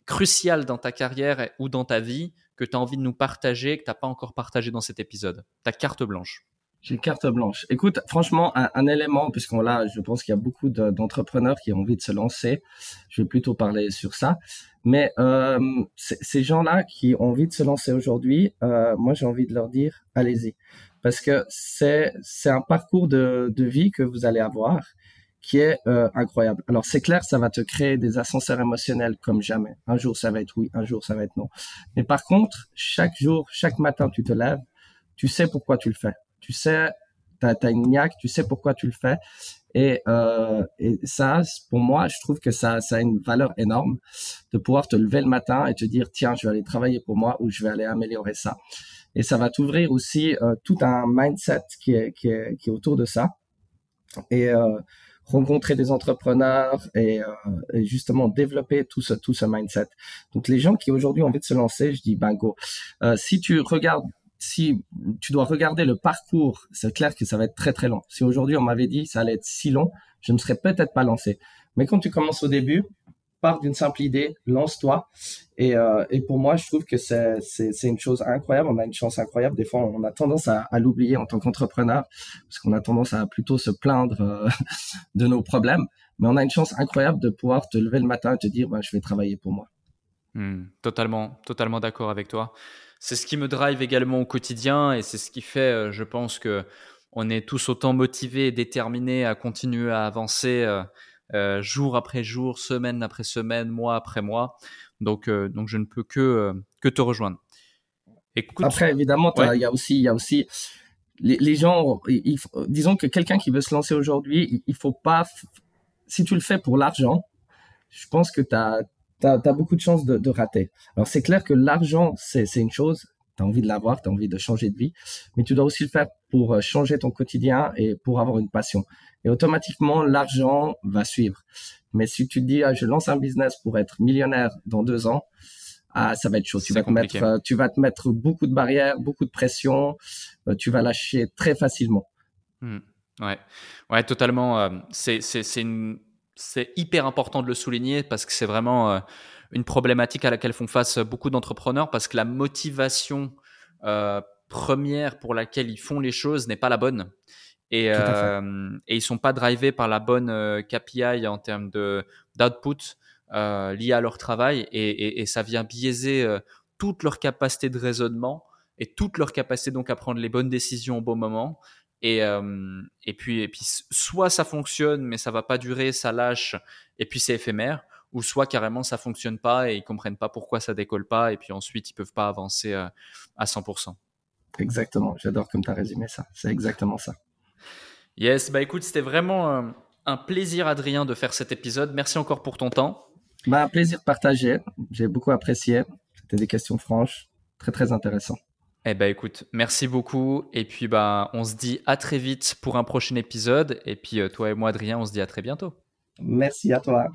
crucial dans ta carrière ou dans ta vie que tu as envie de nous partager, que tu n'as pas encore partagé dans cet épisode Ta carte blanche. J'ai carte blanche. Écoute, franchement, un, élément, puisqu'on là, je pense qu'il y a beaucoup d'entrepreneurs qui ont envie de se lancer. Je vais plutôt parler sur ça. Mais euh, ces gens-là qui ont envie de se lancer aujourd'hui, euh, moi, j'ai envie de leur dire, allez-y, parce que c'est c'est un parcours de, de vie que vous allez avoir qui est euh, incroyable. Alors c'est clair, ça va te créer des ascenseurs émotionnels comme jamais. Un jour ça va être oui, un jour ça va être non. Mais par contre, chaque jour, chaque matin, tu te lèves, tu sais pourquoi tu le fais. Tu sais, tu as, une niaque, tu sais pourquoi tu le fais. Et, euh, et ça, pour moi, je trouve que ça, ça a une valeur énorme de pouvoir te lever le matin et te dire, tiens, je vais aller travailler pour moi ou je vais aller améliorer ça. Et ça va t'ouvrir aussi euh, tout un mindset qui est, qui est, qui est autour de ça. Et euh, rencontrer des entrepreneurs et, euh, justement développer tout ce tout ce mindset. Donc les gens qui aujourd'hui ont envie de se lancer, je dis bingo. Euh, si tu regardes si tu dois regarder le parcours, c'est clair que ça va être très très long. Si aujourd'hui on m'avait dit ça allait être si long, je ne serais peut-être pas lancé. Mais quand tu commences au début, pars d'une simple idée, lance-toi. Et, euh, et, pour moi, je trouve que c'est, une chose incroyable. On a une chance incroyable. Des fois, on a tendance à, l'oublier en tant qu'entrepreneur, parce qu'on a tendance à plutôt se plaindre euh, de nos problèmes. Mais on a une chance incroyable de pouvoir te lever le matin et te dire, ben, je vais travailler pour moi. Hmm, totalement, totalement d'accord avec toi. C'est ce qui me drive également au quotidien et c'est ce qui fait, euh, je pense que on est tous autant motivés et déterminés à continuer à avancer jour après jour, semaine après semaine, mois après mois. Donc, euh, donc je ne peux que, euh, que te rejoindre. Écoute, après, évidemment, il y a aussi, il y a aussi les, gens, disons que quelqu'un qui veut se lancer aujourd'hui, il, faut pas, si tu le fais pour l'argent, je pense que tu as, as, beaucoup de chances de, de rater. Alors c'est clair que l'argent, c'est une chose, tu as envie de l'avoir, tu as envie de changer de vie, mais tu dois aussi le faire pour changer ton quotidien et pour avoir une passion et automatiquement l'argent va suivre. Mais si tu te dis ah, je lance un business pour être millionnaire dans deux ans, ah ça va être chaud. Tu vas te mettre, euh, tu vas te mettre beaucoup de barrières, beaucoup de pression. Euh, tu vas lâcher très facilement. Hmm. Ouais, ouais, totalement. Euh, c'est c'est c'est hyper important de le souligner parce que c'est vraiment une problématique à laquelle font face beaucoup d'entrepreneurs parce que la motivation première pour laquelle ils font les choses n'est pas la bonne et, euh, et ils sont pas drivés par la bonne euh, KPI en termes de d'output euh, lié à leur travail et, et, ça vient biaiser euh, toute leur capacité de raisonnement et toute leur capacité donc à prendre les bonnes décisions au bon moment. Et, euh, et, puis, et puis, soit ça fonctionne, mais ça va pas durer, ça lâche, et puis c'est éphémère, ou soit carrément ça fonctionne pas et ils comprennent pas pourquoi ça décolle pas, et puis ensuite ils peuvent pas avancer à 100%. Exactement, j'adore comme tu as résumé ça, c'est exactement ça. Yes, bah écoute, c'était vraiment euh, un plaisir, Adrien, de faire cet épisode. Merci encore pour ton temps. Bah, un plaisir partagé. J'ai beaucoup apprécié. C'était des questions franches, très très intéressant. Eh bah écoute, merci beaucoup. Et puis bah on se dit à très vite pour un prochain épisode. Et puis euh, toi et moi, Adrien, on se dit à très bientôt. Merci à toi.